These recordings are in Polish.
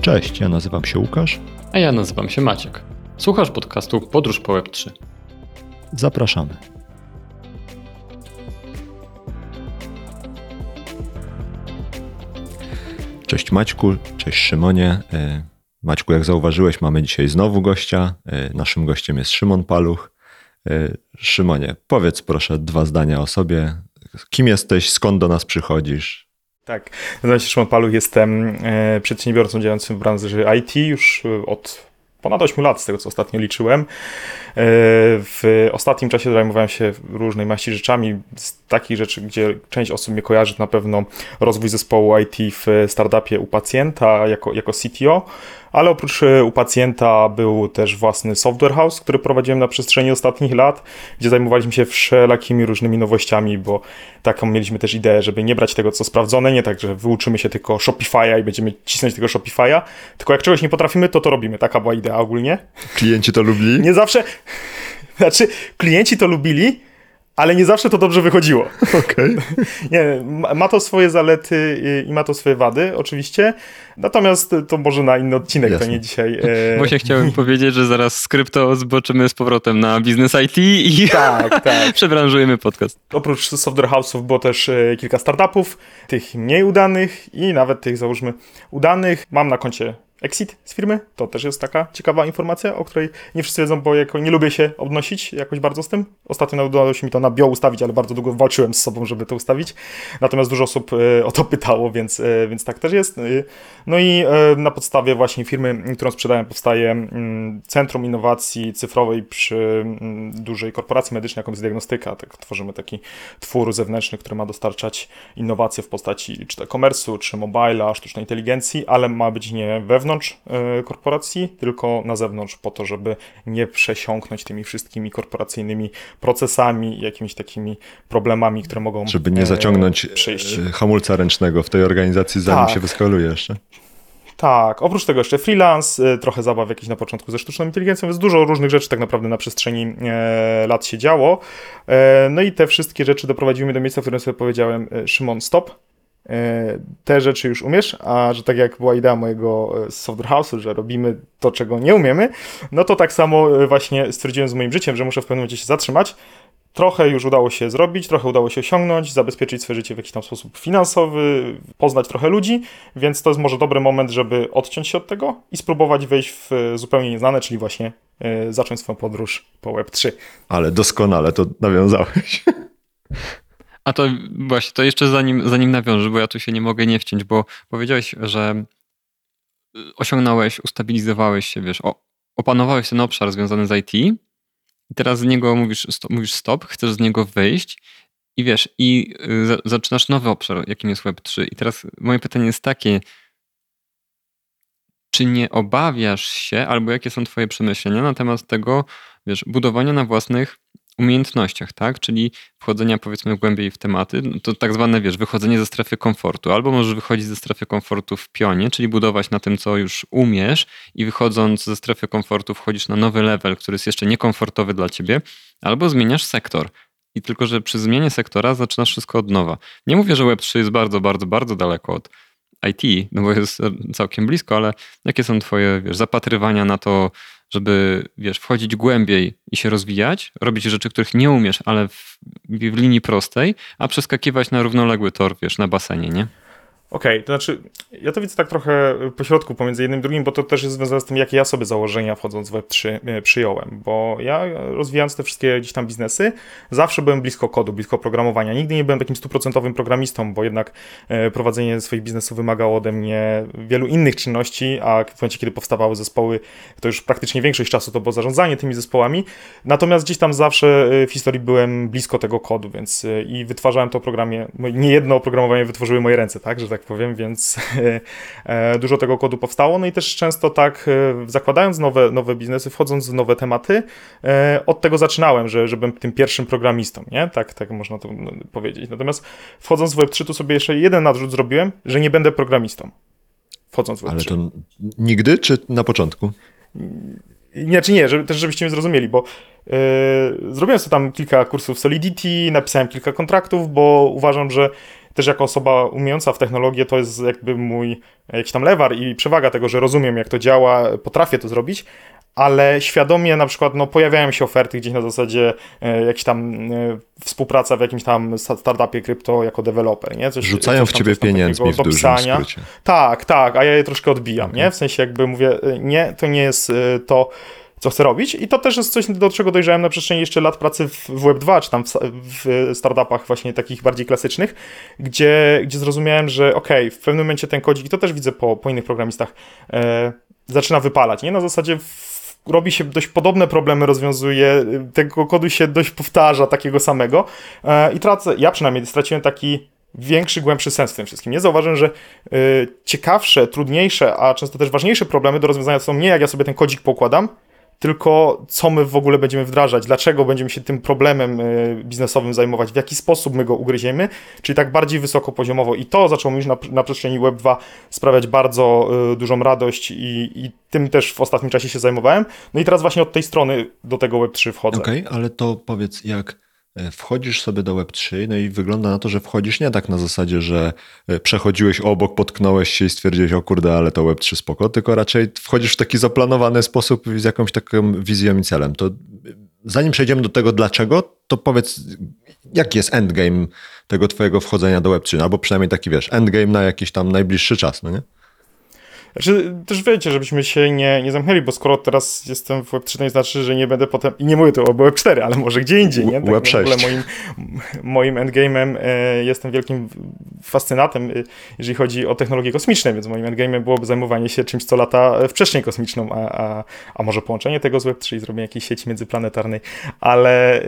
Cześć, ja nazywam się Łukasz. A ja nazywam się Maciek. Słuchasz podcastu Podróż po Web3. Zapraszamy. Cześć Maćku, cześć Szymonie. E, Maćku, jak zauważyłeś, mamy dzisiaj znowu gościa. E, naszym gościem jest Szymon Paluch. E, Szymonie, powiedz proszę dwa zdania o sobie. Kim jesteś, skąd do nas przychodzisz? Tak, nazywam się Szymon Paluch, jestem przedsiębiorcą działającym w branży IT już od ponad 8 lat, z tego co ostatnio liczyłem. W ostatnim czasie zajmowałem się różnej maści rzeczami, z takich rzeczy, gdzie część osób mnie kojarzy, to na pewno rozwój zespołu IT w startupie u pacjenta jako, jako CTO, ale oprócz e, u pacjenta był też własny software house, który prowadziłem na przestrzeni ostatnich lat, gdzie zajmowaliśmy się wszelakimi różnymi nowościami, bo taką mieliśmy też ideę, żeby nie brać tego, co sprawdzone, nie tak, że wyuczymy się tylko Shopify'a i będziemy cisnąć tego Shopify'a, tylko jak czegoś nie potrafimy, to to robimy. Taka była idea ogólnie. Klienci to lubili? Nie zawsze, znaczy klienci to lubili, ale nie zawsze to dobrze wychodziło. Okay. nie, ma to swoje zalety i ma to swoje wady, oczywiście. Natomiast to może na inny odcinek, Jasne. to nie dzisiaj. E... Właśnie chciałem powiedzieć, że zaraz z krypto zboczymy z powrotem na biznes IT i tak, tak. przebranżujemy podcast. Oprócz software house'ów było też e, kilka startupów, tych mniej udanych i nawet tych załóżmy udanych. Mam na koncie exit z firmy. To też jest taka ciekawa informacja, o której nie wszyscy wiedzą, bo jako nie lubię się odnosić jakoś bardzo z tym. Ostatnio udało się mi to na bio ustawić, ale bardzo długo walczyłem z sobą, żeby to ustawić. Natomiast dużo osób e, o to pytało, więc, e, więc tak też jest. E, no i na podstawie właśnie firmy, którą sprzedałem, powstaje mm, Centrum Innowacji Cyfrowej przy mm, dużej korporacji medycznej, jaką jest diagnostyka. Tak, tworzymy taki twór zewnętrzny, który ma dostarczać innowacje w postaci czy to e-commerce'u, czy mobila, sztucznej inteligencji, ale ma być nie wewnątrz, wewnątrz e, korporacji, tylko na zewnątrz, po to, żeby nie przesiąknąć tymi wszystkimi korporacyjnymi procesami, jakimiś takimi problemami, które mogą. Żeby nie e, zaciągnąć przyjść. E, hamulca ręcznego w tej organizacji, zanim tak. się wyskaluje jeszcze. Tak, oprócz tego jeszcze freelance, trochę zabaw jakiś na początku ze sztuczną inteligencją, więc dużo różnych rzeczy tak naprawdę na przestrzeni lat się działo. No i te wszystkie rzeczy doprowadziły mnie do miejsca, w którym sobie powiedziałem, Szymon, stop, te rzeczy już umiesz, a że tak jak była idea mojego e, software house'u, że robimy to, czego nie umiemy, no to tak samo e, właśnie stwierdziłem z moim życiem, że muszę w pewnym momencie się zatrzymać. Trochę już udało się zrobić, trochę udało się osiągnąć, zabezpieczyć swoje życie w jakiś tam sposób finansowy, poznać trochę ludzi, więc to jest może dobry moment, żeby odciąć się od tego i spróbować wejść w zupełnie nieznane, czyli właśnie zacząć swoją podróż po Web3. Ale doskonale to nawiązałeś. A to właśnie, to jeszcze zanim, zanim nawiążę, bo ja tu się nie mogę nie wciąć, bo powiedziałeś, że osiągnąłeś, ustabilizowałeś się, wiesz, opanowałeś ten obszar związany z IT i teraz z niego mówisz, mówisz stop, chcesz z niego wyjść i wiesz, i y, zaczynasz nowy obszar, jakim jest Web3. I teraz moje pytanie jest takie, czy nie obawiasz się, albo jakie są twoje przemyślenia na temat tego, wiesz, budowania na własnych umiejętnościach, tak? Czyli wchodzenia powiedzmy głębiej w tematy, no to tak zwane, wiesz, wychodzenie ze strefy komfortu. Albo możesz wychodzić ze strefy komfortu w pionie, czyli budować na tym, co już umiesz i wychodząc ze strefy komfortu wchodzisz na nowy level, który jest jeszcze niekomfortowy dla ciebie, albo zmieniasz sektor. I tylko, że przy zmianie sektora zaczynasz wszystko od nowa. Nie mówię, że Web3 jest bardzo, bardzo, bardzo daleko od IT, no bo jest całkiem blisko, ale jakie są twoje, wiesz, zapatrywania na to, żeby, wiesz, wchodzić głębiej i się rozwijać, robić rzeczy, których nie umiesz, ale w, w linii prostej, a przeskakiwać na równoległy tor, wiesz, na basenie, nie? Okej, okay, to znaczy, ja to widzę tak trochę po środku pomiędzy jednym i drugim, bo to też jest związane z tym, jakie ja sobie założenia wchodząc w Web3 e, przyjąłem, bo ja rozwijając te wszystkie gdzieś tam biznesy, zawsze byłem blisko kodu, blisko programowania. Nigdy nie byłem takim stuprocentowym programistą, bo jednak prowadzenie swoich biznesów wymagało ode mnie wielu innych czynności, a w momencie, kiedy powstawały zespoły, to już praktycznie większość czasu to było zarządzanie tymi zespołami. Natomiast gdzieś tam zawsze w historii byłem blisko tego kodu, więc i wytwarzałem to oprogramie, nie jedno oprogramowanie wytworzyły moje ręce, tak, że tak tak powiem, więc e, dużo tego kodu powstało. No i też często tak, e, zakładając nowe, nowe biznesy, wchodząc w nowe tematy, e, od tego zaczynałem, że, że byłem tym pierwszym programistą, nie? Tak, tak można to no, powiedzieć. Natomiast wchodząc w Web3, to sobie jeszcze jeden nadrzut zrobiłem, że nie będę programistą. Wchodząc w Web3. Ale to nigdy, czy na początku? Nie, czy nie, żeby, też żebyście mnie zrozumieli, bo yy, zrobiłem sobie tam kilka kursów Solidity, napisałem kilka kontraktów, bo uważam, że też jako osoba umiejąca w technologię, to jest jakby mój jakiś tam lewar i przewaga tego, że rozumiem jak to działa, potrafię to zrobić, ale świadomie na przykład no, pojawiają się oferty gdzieś na zasadzie e, jakiś tam e, współpraca w jakimś tam sta- startupie krypto jako deweloper, nie? Coś, Rzucają coś w tam, ciebie coś tam pieniędzmi w dużym pisania. skrócie. Tak, tak, a ja je troszkę odbijam, nie? W sensie jakby mówię, y, nie, to nie jest y, to, co chcę robić i to też jest coś, do czego dojrzałem na przestrzeni jeszcze lat pracy w w Web2, czy tam w, startupach właśnie takich bardziej klasycznych, gdzie, gdzie zrozumiałem, że okej, w pewnym momencie ten kodzik, to też widzę po, po innych programistach, e, zaczyna wypalać, nie? Na zasadzie robi się dość podobne problemy, rozwiązuje, y, tego kodu się dość powtarza, takiego samego e, i tracę, ja przynajmniej straciłem taki większy, głębszy sens w tym wszystkim. Nie zauważyłem, że y, ciekawsze, trudniejsze, a często też ważniejsze problemy do rozwiązania są nie jak ja sobie ten kodzik pokładam, tylko co my w ogóle będziemy wdrażać, dlaczego będziemy się tym problemem y, biznesowym zajmować, w jaki sposób my go ugryziemy, czyli tak bardziej wysokopoziomowo. I to zaczęło mi już na, na przestrzeni Web2 sprawiać bardzo y, dużą radość i, i tym też w ostatnim czasie się zajmowałem. No i teraz właśnie od tej strony do tego Web3 wchodzę. Okej, ale to powiedz, jak e, wchodzisz sobie do Web3, no i wygląda na to, że wchodzisz nie tak na zasadzie, że e, przechodziłeś obok, potknąłeś się i stwierdziłeś, o kurde, ale to Web3 spoko, tylko raczej wchodzisz w taki zaplanowany sposób z jakąś taką wizją i celem. To e, zanim przejdziemy do tego dlaczego, to powiedz, jaki jest endgame tego twojego wchodzenia do Web3, no, albo przynajmniej taki, wiesz, endgame na jakiś tam najbliższy czas, no nie? Znaczy, też wiecie, żebyśmy się nie, nie zamknęli, bo skoro teraz jestem w Web3, to nie znaczy, że nie będę potem, i nie mówię tu o Web4, ale może gdzie indziej, nie? Web w ogóle 6. moim, moim endgame'em e, jestem wielkim fascynatem, e, jeżeli chodzi o technologie kosmiczne, więc moim endgame'em byłoby zajmowanie się czymś, co lata w przestrzeń kosmiczną, a, a, a może połączenie tego z Web3 i zrobienie jakiejś sieci międzyplanetarnej, ale e,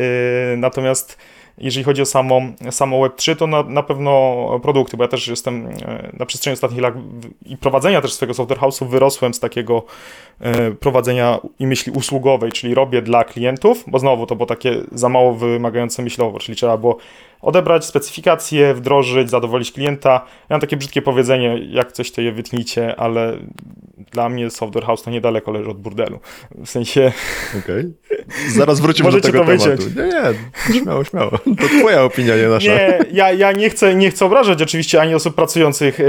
natomiast jeżeli chodzi o samo, samo Web3, to na, na pewno produkty, bo ja też jestem e, na przestrzeni ostatnich lat i prowadzenia też swojego software house'u wyrosłem z takiego prowadzenia i myśli usługowej, czyli robię dla klientów, bo znowu to było takie za mało wymagające myślowo, czyli trzeba było odebrać specyfikacje, wdrożyć, zadowolić klienta. Ja mam takie brzydkie powiedzenie, jak coś to je wytnijcie, ale dla mnie software house to niedaleko leży od burdelu. W sensie Okej. Zaraz wrócimy do tego to tematu. wyciąć. Nie, nie, śmiało, śmiało. To twoja opinia, nie nasza. Nie, ja, ja nie, chcę, nie chcę obrażać oczywiście ani osób pracujących e,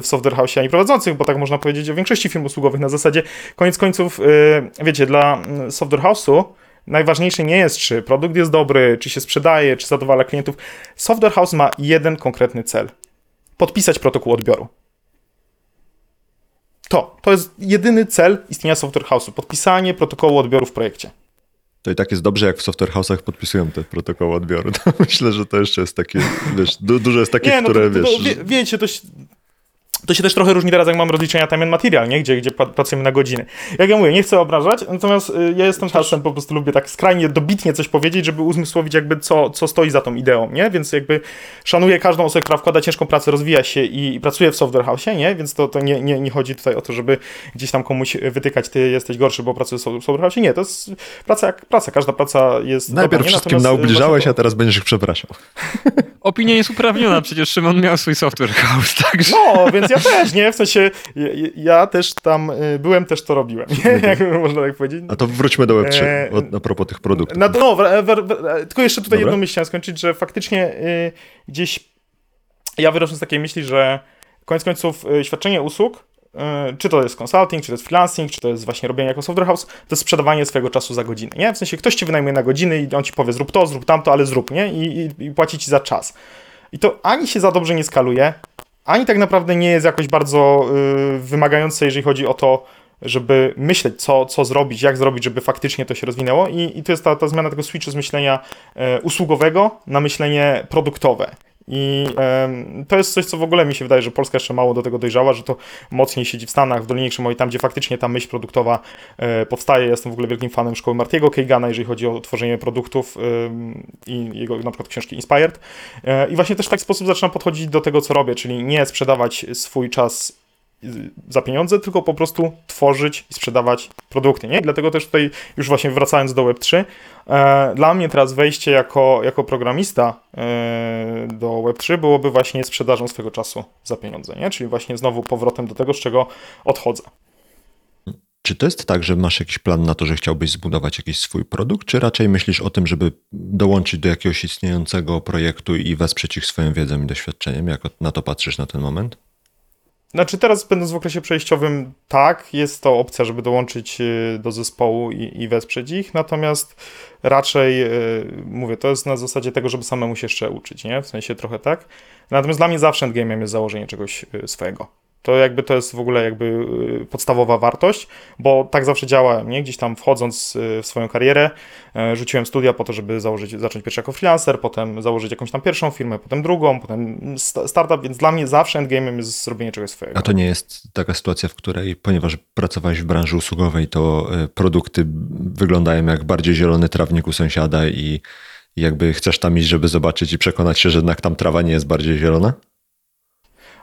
w software house, ani prowadzących, bo tak można powiedzieć o większości firm usługowych. Na zasadzie, koniec końców, e, wiecie, dla mm, software house'u najważniejsze nie jest, czy produkt jest dobry, czy się sprzedaje, czy zadowala klientów. Software house ma jeden konkretny cel. Podpisać protokół odbioru. To, to jest jedyny cel istnienia software house'u. Podpisanie protokołu odbioru w projekcie. To i tak jest dobrze, jak w software house'ach podpisują te protokoły odbioru. To myślę, że to jeszcze jest takie, wiesz, du- dużo jest takich, Nie, no które, to, to, wiesz... to, wie, wiecie, to to się też trochę różni teraz, jak mam rozliczenia time and material, nie? Gdzie, gdzie pracujemy na godziny. Jak ja mówię, nie chcę obrażać, natomiast y, ja jestem czasem, po prostu lubię tak skrajnie, dobitnie coś powiedzieć, żeby uzmysłowić jakby co, co stoi za tą ideą, nie? Więc jakby szanuję każdą osobę, która wkłada ciężką pracę, rozwija się i, i pracuje w software house, nie? Więc to, to nie, nie, nie chodzi tutaj o to, żeby gdzieś tam komuś wytykać, ty jesteś gorszy, bo pracujesz w software house. Nie, to jest praca jak praca, każda praca jest Najpierw dobra, nie? wszystkim y, naubliżałeś, właśnie a teraz będziesz ich przepraszał. Opinia jest uprawniona, przecież Szymon miał swój software house, także... No, więc ja też, nie? W sensie, ja, ja też tam y, byłem, też to robiłem, nie? Jak można tak powiedzieć. A to wróćmy do Web3, Eee, o, a propos tych produktów. Na, no, tylko jeszcze tutaj Dobra. jedną myśl chciałem skończyć, że faktycznie y, gdzieś ja wyrosłem z takiej myśli, że koniec końców y, świadczenie usług, y, czy to jest consulting, czy to jest freelancing, czy to jest właśnie robienie jako software house, to jest sprzedawanie swojego czasu za godzinę, nie? W sensie ktoś ci wynajmuje na godziny i on ci powie zrób to, zrób tamto, ale zrób, nie? I, i, i płaci ci za czas. I to ani się za dobrze nie skaluje, ani tak naprawdę nie jest jakoś bardzo y, wymagające, jeżeli chodzi o to, żeby myśleć, co, co zrobić, jak zrobić, żeby faktycznie to się rozwinęło. I, i to jest ta, ta zmiana tego switchu z myślenia e, usługowego na myślenie produktowe. I to jest coś, co w ogóle mi się wydaje, że Polska jeszcze mało do tego dojrzała, że to mocniej siedzi w Stanach, w Dolinie Krzemowej, tam gdzie faktycznie ta myśl produktowa e, powstaje. Jestem w ogóle wielkim fanem szkoły Martiego Keigana, jeżeli chodzi o tworzenie produktów i jego na przykład książki Inspired. E, I właśnie też w taki sposób zaczynam podchodzić do tego, co robię, czyli nie sprzedawać swój czas za pieniądze, tylko po prostu tworzyć i sprzedawać produkty, nie? Dlatego też tutaj, już właśnie wracając do Web3, e, dla mnie teraz wejście jako, jako programista e, do Web3 byłoby właśnie sprzedażą swojego czasu za pieniądze, nie? Czyli właśnie znowu powrotem do tego, z czego odchodzę. Czy to jest tak, że masz jakiś plan na to, że chciałbyś zbudować jakiś swój produkt, czy raczej myślisz o tym, żeby dołączyć do jakiegoś istniejącego projektu i wesprzeć ich swoją wiedzą i doświadczeniem? Jak na to patrzysz na ten moment? Znaczy teraz będąc w okresie przejściowym, tak, jest to opcja, żeby dołączyć y, do zespołu i, i wesprzeć ich, natomiast raczej, y, mówię, to jest na zasadzie tego, żeby samemu się jeszcze uczyć, nie? W sensie trochę tak. Natomiast dla mnie zawsze endgame'em jest założenie czegoś y, swojego. To jakby to jest w ogóle jakby y, podstawowa wartość, bo tak zawsze działałem, nie? Gdzieś tam wchodząc y, w swoją karierę, e, rzuciłem studia po to, żeby założyć, zacząć pierwszy jako freelancer, potem założyć jakąś tam pierwszą firmę, potem drugą, potem sta- startup, więc dla mnie zawsze endgame'em jest zrobienie czegoś swojego. A to nie jest taka sytuacja, w której, ponieważ pracowałeś w branży usługowej, to y, produkty wyglądają jak bardziej zielony trawnik u sąsiada i jakby chcesz tam iść, żeby zobaczyć i przekonać się, że jednak tam trawa nie jest bardziej zielona?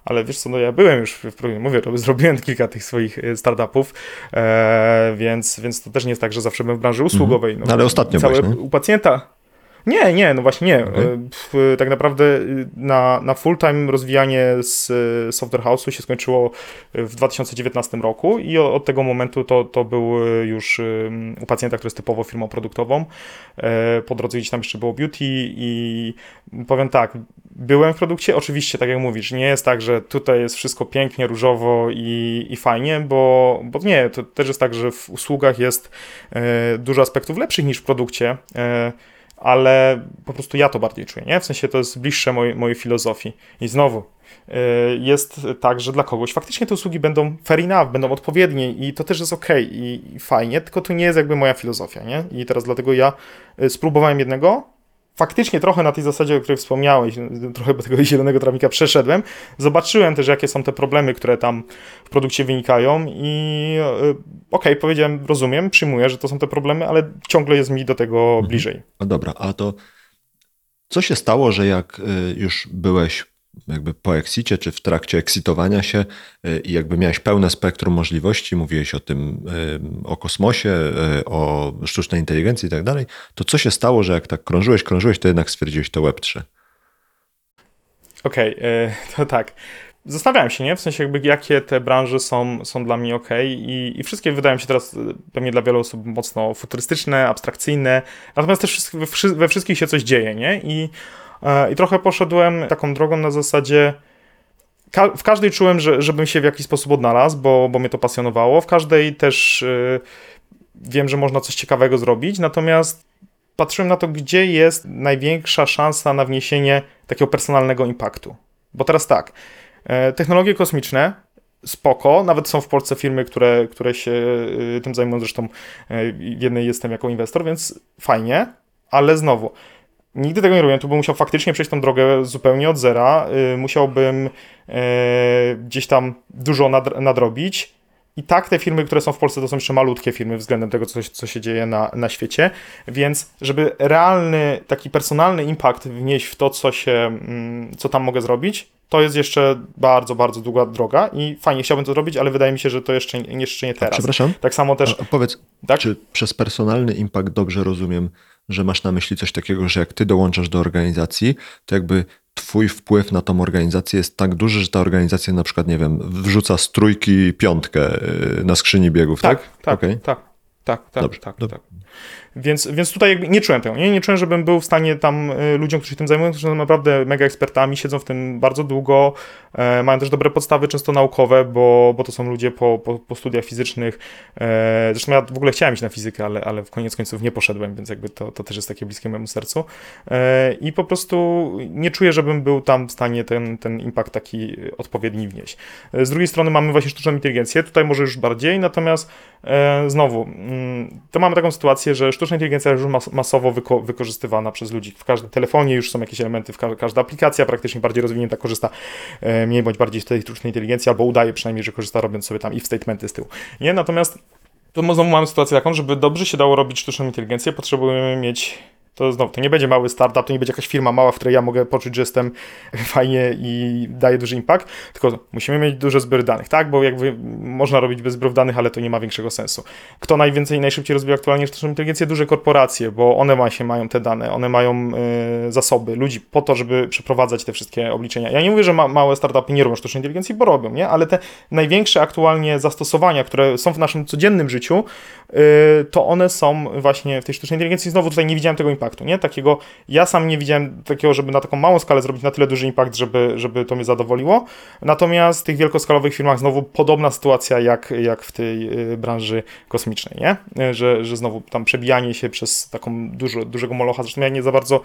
Ale wiesz co, no ja byłem już w programie, mówię, to zrobiłem kilka tych swoich e, startupów, e, więc, więc to też nie jest tak, że zawsze byłem w branży usługowej. No, ale ostatnio całe byłeś, nie? U pacjenta. Nie, nie, no właśnie nie. E, pf, Tak naprawdę y, na, na full-time rozwijanie z Software House'u się skończyło w 2019 roku i od tego momentu to, to był już u pacjenta, który jest typowo firmą produktową. E, Po drodze gdzieś tam jeszcze było beauty i powiem tak, byłem w produkcie, oczywiście, tak jak mówisz, nie jest tak, że tutaj jest wszystko pięknie, różowo i, i fajnie, bo, bo nie, to też jest tak, że w usługach jest e, dużo aspektów lepszych niż w produkcie, e, ale po prostu ja to bardziej czuję, nie? W sensie to jest bliższe mojej, mojej filozofii. I znowu, e, jest tak, że dla kogoś faktycznie te usługi będą fair enough, będą odpowiednie i to też jest ok i, i fajnie, tylko to nie jest jakby moja filozofia, nie? I teraz dlatego ja e, spróbowałem jednego, faktycznie trochę na tej zasadzie, o której wspomniałeś, trochę tego zielonego trawnika przeszedłem, zobaczyłem też, jakie są te problemy, które tam w produkcie wynikają i e, okej, powiedziałem, rozumiem, przyjmuję, że to są te problemy, ale ciągle jest mi do tego bliżej. No dobra, a to co się stało, że jak y, już byłeś jakby po exicie, czy w trakcie exitowania się y, i jakby miałeś pełne spektrum możliwości, mówiłeś o tym, y, o kosmosie, y, o sztucznej inteligencji i tak dalej, to co się stało, że jak tak krążyłeś, krążyłeś, to jednak stwierdziłeś to Web3? Okej, e, to tak. Zastanawiałem się, nie? W sensie jakby jakie te branże są, są dla mnie ok i, i wszystkie wydają się teraz pewnie dla wielu osób mocno futurystyczne, abstrakcyjne, natomiast też we, we wszystkich się coś dzieje, nie? I, i trochę poszedłem taką drogą na zasadzie w każdej czułem, że, żebym się w jakiś sposób odnalazł, bo, bo mnie to pasjonowało, w każdej też e, wiem, że można coś ciekawego zrobić, natomiast patrzyłem na to, gdzie jest największa szansa na wniesienie takiego personalnego impaktu. Bo teraz tak, e, technologie kosmiczne, spoko, nawet są w Polsce firmy, które, które się e, tym zajmują, zresztą e, w jednej jestem jako inwestor, więc fajnie, ale znowu, nigdy tego nie robiłem, tu bym musiał faktycznie przejść tą drogę zupełnie od zera, y, musiałbym e, gdzieś tam dużo nadr- nadrobić, i tak te firmy, które są w Polsce, to są jeszcze malutkie firmy względem tego, co, co się dzieje na, na świecie, więc żeby realny, taki personalny impact wnieść w to, co się, mm, co tam mogę zrobić, to jest jeszcze bardzo, bardzo długa droga i fajnie chciałbym to zrobić, ale wydaje mi się, że to jeszcze, jeszcze nie teraz. Przepraszam, Tak samo też, a, a powiedz, tak? czy przez personalny impact dobrze rozumiem, że masz na myśli coś takiego, że jak ty dołączasz do organizacji, to jakby twój wpływ na tą organizację jest tak duży, że ta organizacja na przykład, nie wiem, wrzuca z trójki piątkę y, na skrzyni biegów, tak? Tak, tak, Okej. tak, tak, tak, Dobrze, tak, tak. Więc, więc tutaj jakby nie czułem tego, nie? nie czułem, żebym był w stanie tam y, ludziom, którzy się tym zajmują, którzy są naprawdę mega ekspertami, siedzą w tym bardzo długo, e, mają też dobre podstawy, często naukowe, bo, bo to są ludzie po, po, po studiach fizycznych. E, zresztą ja w ogóle chciałem iść na fizykę, ale, ale w koniec końców nie poszedłem, więc jakby to, to też jest takie bliskie mojemu sercu. E, I po prostu nie czuję, żebym był tam w stanie ten, ten impact taki odpowiedni wnieść. E, Z drugiej strony mamy właśnie sztuczną inteligencję, tutaj może już bardziej, natomiast e, znowu, mm, to mamy taką sytuację, że sztuczna inteligencja jest już mas masowo wyko wykorzystywana przez ludzi. W każdym telefonie już są jakieś elementy, w ka każda aplikacja praktycznie bardziej rozwinięta korzysta e, mniej bądź bardziej z tej sztucznej inteligencji, albo udaje przynajmniej, że korzysta, robiąc sobie tam if statementy z tyłu. Nie? Natomiast to znowu mamy sytuację taką, żeby dobrze się dało robić sztuczną inteligencję, potrzebujemy mieć To znowu, to nie będzie mały startup, to nie będzie jakaś firma mała, w której ja mogę poczuć, że jestem fajnie i daję duży impact, tylko musimy mieć duże zbiory danych, tak? Bo jakby można robić bez zbiorów danych, ale to nie ma większego sensu. Kto najwięcej i najszybciej rozwija aktualnie sztuczną inteligencję? Duże korporacje, bo one właśnie mają te dane, one mają y, zasoby ludzi po to, żeby przeprowadzać te wszystkie obliczenia. Ja nie mówię, że ma, małe startupy nie robią sztucznej inteligencji, bo robią, nie? Ale te największe aktualnie zastosowania, które są w naszym codziennym życiu, to one są właśnie w tej sztucznej inteligencji. Znowu tutaj nie widziałem tego impaktu, nie? Takiego, ja sam nie widziałem takiego, żeby na taką małą skalę zrobić na tyle duży impact, żeby, żeby to mnie zadowoliło. Natomiast w tych wielkoskalowych firmach znowu podobna sytuacja jak, jak w tej y, branży kosmicznej, nie? Y, Że, że znowu tam przebijanie się przez taką dużo, dużego molocha, zresztą ja nie za bardzo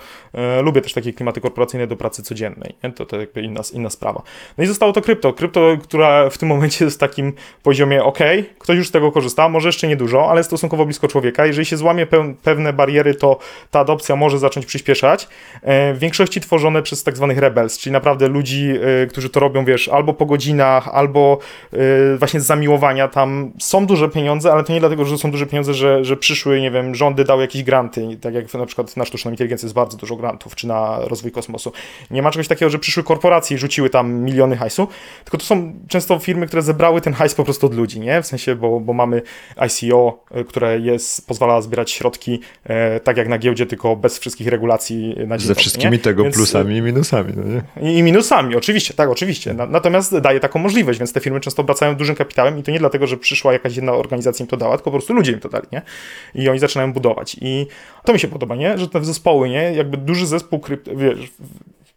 y, lubię też takie klimaty korporacyjne do pracy codziennej, nie? To, to jakby inna, inna sprawa. No i zostało to krypto. Krypto, która w tym momencie jest w takim poziomie ok, ktoś już z tego korzysta, może jeszcze niedużo, ale stosunkowo blisko człowieka. Jeżeli się złamie pe pewne bariery, to ta adopcja może zacząć przyspieszać. E, w większości tworzone przez tak zwanych rebels, czyli naprawdę ludzi, e, którzy to robią, wiesz, albo po godzinach, albo e, właśnie z zamiłowania. Tam są duże pieniądze, ale to nie dlatego, że są duże pieniądze, że, że przyszły, nie wiem, rządy dały jakieś granty, tak jak na przykład na sztuczną inteligencję jest bardzo dużo grantów, czy na rozwój kosmosu. Nie ma czegoś takiego, że przyszły korporacje i rzuciły tam miliony hajsu, tylko to są często firmy, które zebrały ten hajs po prostu od ludzi, nie? W sensie, bo, bo mamy ICO, które jest, pozwala zbierać środki e, tak jak na giełdzie, tylko bez wszystkich regulacji na dzień Ze dobry, wszystkimi nie? tego Więc, plusami i minusami, no nie? i, I minusami, oczywiście, tak, oczywiście. Na, natomiast daje taką możliwość, więc te firmy często obracają dużym kapitałem i to nie dlatego, że przyszła jakaś jedna organizacja im to dała, tylko po prostu ludzie im to dali, nie? I oni zaczynają budować. I to mi się podoba, nie? Że te zespoły, nie? Jakby duży zespół krypto, wiesz,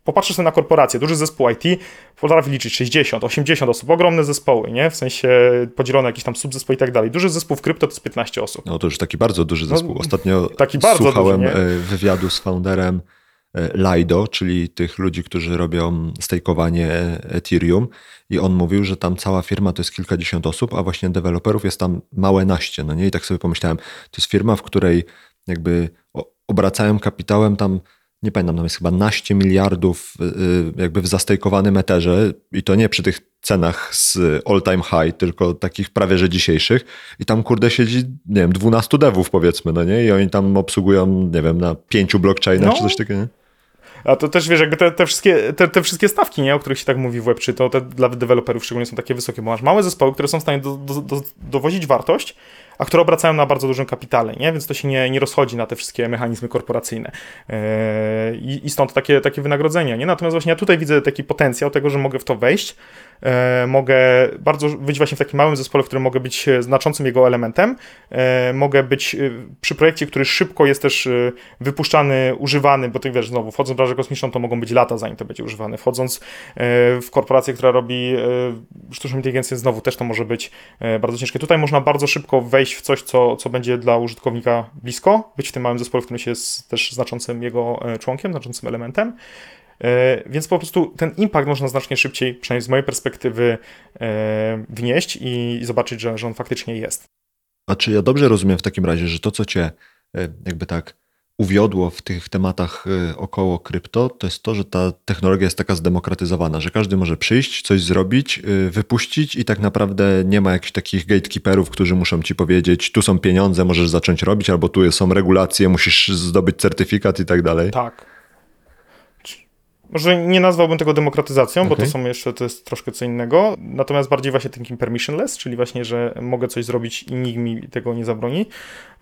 popatrzysz sobie na korporację, duży zespół IT potrafi liczyć 60, 80 osób, ogromne zespoły, nie? W sensie podzielone jakieś tam subzespoły i tak dalej. Duży zespół w krypto to jest 15 osób. No to już taki bardzo duży zespół. Ostatnio taki bardzo słuchałem duży, e, wywiadu z founderem e, Lido, czyli tych ludzi, którzy robią stejkowanie Ethereum i on mówił, że tam cała firma to jest kilkadziesiąt osób, a właśnie deweloperów jest tam małe naście, no nie? I tak sobie pomyślałem, to jest firma, w której jakby obracają kapitałem tam nie pamiętam, tam jest chyba naście miliardów y, y, jakby w zastejkowanym eterze i to nie przy tych cenach z all time high, tylko takich prawie że dzisiejszych i tam kurde siedzi, nie wiem, 12 devów powiedzmy, no nie? I oni tam obsługują, nie wiem, na pięciu blockchainach No. czy coś takiego, nie? A to też wiesz, jakby te, te, wszystkie, te, te wszystkie stawki, nie, o których się tak mówi w Web3, to te dla deweloperów szczególnie są takie wysokie, bo masz małe zespoły, które są w stanie do, do, do, dowozić wartość, a które obracają na bardzo dużym kapitale, nie? Więc to się nie, nie rozchodzi na te wszystkie mechanizmy korporacyjne. Yy, I, I stąd takie, takie wynagrodzenia, nie? Natomiast właśnie ja tutaj widzę taki potencjał tego, że mogę w to wejść, mogę bardzo być właśnie w takim małym zespole, w którym mogę być e, znaczącym jego elementem, e, mogę być e, przy projekcie, który szybko jest też e, wypuszczany, używany, bo ty wiesz, znowu, wchodząc w branżę kosmiczną, to mogą być lata, zanim to będzie używane. Wchodząc e, w korporację, która robi e, sztuczną inteligencję, znowu też to może być e, bardzo ciężkie. Tutaj można bardzo szybko wejść w coś, co, co będzie dla użytkownika blisko, być w tym małym zespole, w którym się jest też znaczącym jego e, członkiem, znaczącym elementem. E, Więc po prostu ten impact można znacznie szybciej, przynajmniej z mojej perspektywy, e, wnieść i zobaczyć, że, że on faktycznie jest. A czy ja dobrze rozumiem w takim razie, że to, co cię e, jakby tak uwiodło w tych tematach około krypto, to jest to, że ta technologia jest taka zdemokratyzowana, że każdy może przyjść, coś zrobić, wypuścić i tak naprawdę nie ma jakichś takich gatekeeperów, którzy muszą ci powiedzieć, tu są pieniądze, możesz zacząć robić, albo tu są regulacje, musisz zdobyć certyfikat i tak dalej. Tak. Może nie nazwałbym tego demokratyzacją, bo Okej. to są jeszcze, to jest troszkę co innego, natomiast bardziej właśnie takim permissionless, czyli właśnie, że mogę coś zrobić i nikt mi tego nie zabroni,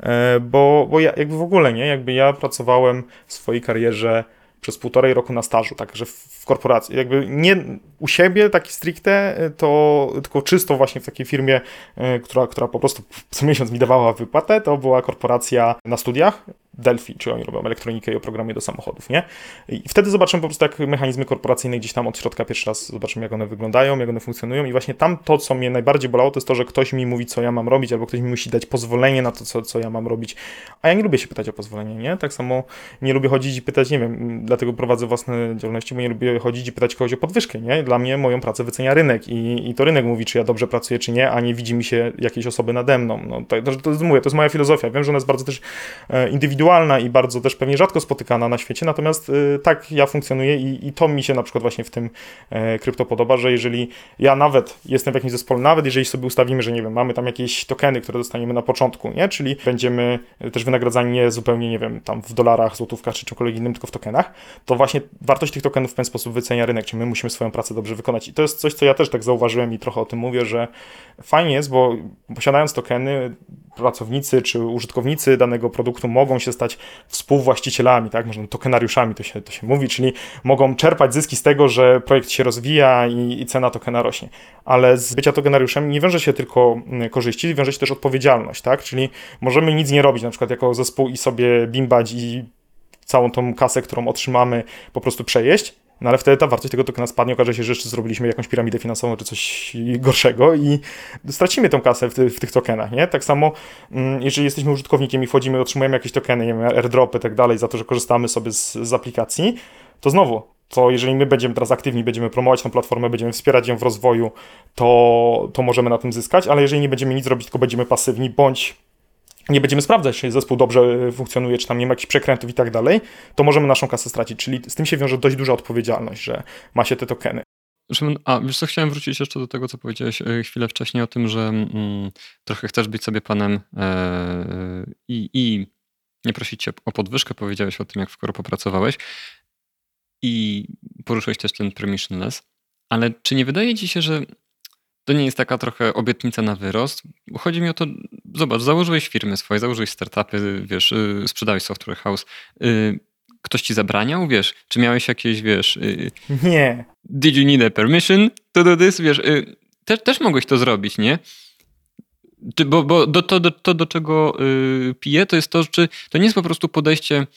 E, bo, bo ja jakby w ogóle nie, jakby ja pracowałem w swojej karierze przez półtorej roku na stażu, także w, w korporacji, jakby nie u siebie taki stricte, e, to tylko czysto właśnie w takiej firmie, e, która, która po prostu co miesiąc mi dawała wypłatę, to była korporacja na studiach, Delphi, czy oni robią elektronikę i oprogramowanie do samochodów, nie? I wtedy zobaczymy po prostu, jak mechanizmy korporacyjne gdzieś tam od środka pierwszy raz zobaczymy, jak one wyglądają, jak one funkcjonują i właśnie tam to, co mnie najbardziej bolało, to jest to, że ktoś mi mówi, co ja mam robić, albo ktoś mi musi dać pozwolenie na to, co, co ja mam robić, a ja nie lubię się pytać o pozwolenie, nie? Tak samo nie lubię chodzić i pytać, nie wiem, dlatego prowadzę własne działalności, bo nie lubię chodzić i pytać kogoś o podwyżkę, nie? Dla mnie moją pracę wycenia rynek i, i to rynek mówi, czy ja dobrze pracuję, czy nie, a nie widzi mi się jakiejś osoby nade mną. No, to, to, to, mówię, to jest moja filozofia. Wiem, że ona jest bardzo też e, indywidualna, indywidualna i bardzo też pewnie rzadko spotykana na świecie, natomiast y, tak ja funkcjonuję i, i to mi się na przykład właśnie w tym e, krypto podoba, że jeżeli ja nawet jestem w jakimś zespole, nawet jeżeli sobie ustawimy, że nie wiem, mamy tam jakieś tokeny, które dostaniemy na początku, nie? Czyli będziemy też wynagradzani nie zupełnie, nie wiem, tam w dolarach, złotówkach czy czymkolwiek innym, tylko w tokenach, to właśnie wartość tych tokenów w ten sposób wycenia rynek, czyli my musimy swoją pracę dobrze wykonać. I to jest coś, co ja też tak zauważyłem i trochę o tym mówię, że fajnie jest, bo posiadając tokeny, pracownicy czy użytkownicy danego produktu mogą się stać współwłaścicielami, tak? Można tokenariuszami to się, to się mówi, czyli mogą czerpać zyski z tego, że projekt się rozwija i, i cena tokena rośnie. Ale z bycia tokenariuszem nie wiąże się tylko mm, korzyści, wiąże się też odpowiedzialność, tak? Czyli możemy nic nie robić, na przykład jako zespół i sobie bimbać i całą tą kasę, którą otrzymamy, po prostu przejeść, no ale wtedy ta wartość tego tokena spadnie, okaże się, że jeszcze zrobiliśmy jakąś piramidę finansową czy coś gorszego i stracimy tą kasę w, ty, w tych tokenach, nie? Tak samo, mm, jeżeli jesteśmy użytkownikiem i wchodzimy, otrzymujemy jakieś tokeny, nie wiem, airdropy i tak dalej, za to, że korzystamy sobie z, z aplikacji, to znowu, to jeżeli my będziemy teraz aktywni, będziemy promować tę platformę, będziemy wspierać ją w rozwoju, to, to możemy na tym zyskać, ale jeżeli nie będziemy nic robić, tylko będziemy pasywni, bądź nie będziemy sprawdzać, czy zespół dobrze funkcjonuje, czy tam nie ma jakichś przekrętów i tak dalej, to możemy naszą kasę stracić. Czyli z tym się wiąże dość duża odpowiedzialność, że ma się te tokeny. A wiesz co, chciałem wrócić jeszcze do tego, co powiedziałeś e, chwilę wcześniej o tym, że mm, trochę chcesz być sobie panem e, i, nie prosić cię o podwyżkę, powiedziałeś o tym, jak w Koro popracowałeś i poruszyłeś też ten permissionless, ale czy nie wydaje ci się, że to nie jest taka trochę obietnica na wyrost. Chodzi mi o to, zobacz, założyłeś firmy swoje, założyłeś startupy, wiesz, yy, sprzedałeś software house. Yy, ktoś ci zabraniał, wiesz? Czy miałeś jakieś, wiesz... Yy, nie. Did you need a permission to do this? Wiesz, też, też mogłeś to zrobić, nie? Czy, bo bo do, to, do, to, do czego yy, piję, to jest to, czy to nie jest po prostu podejście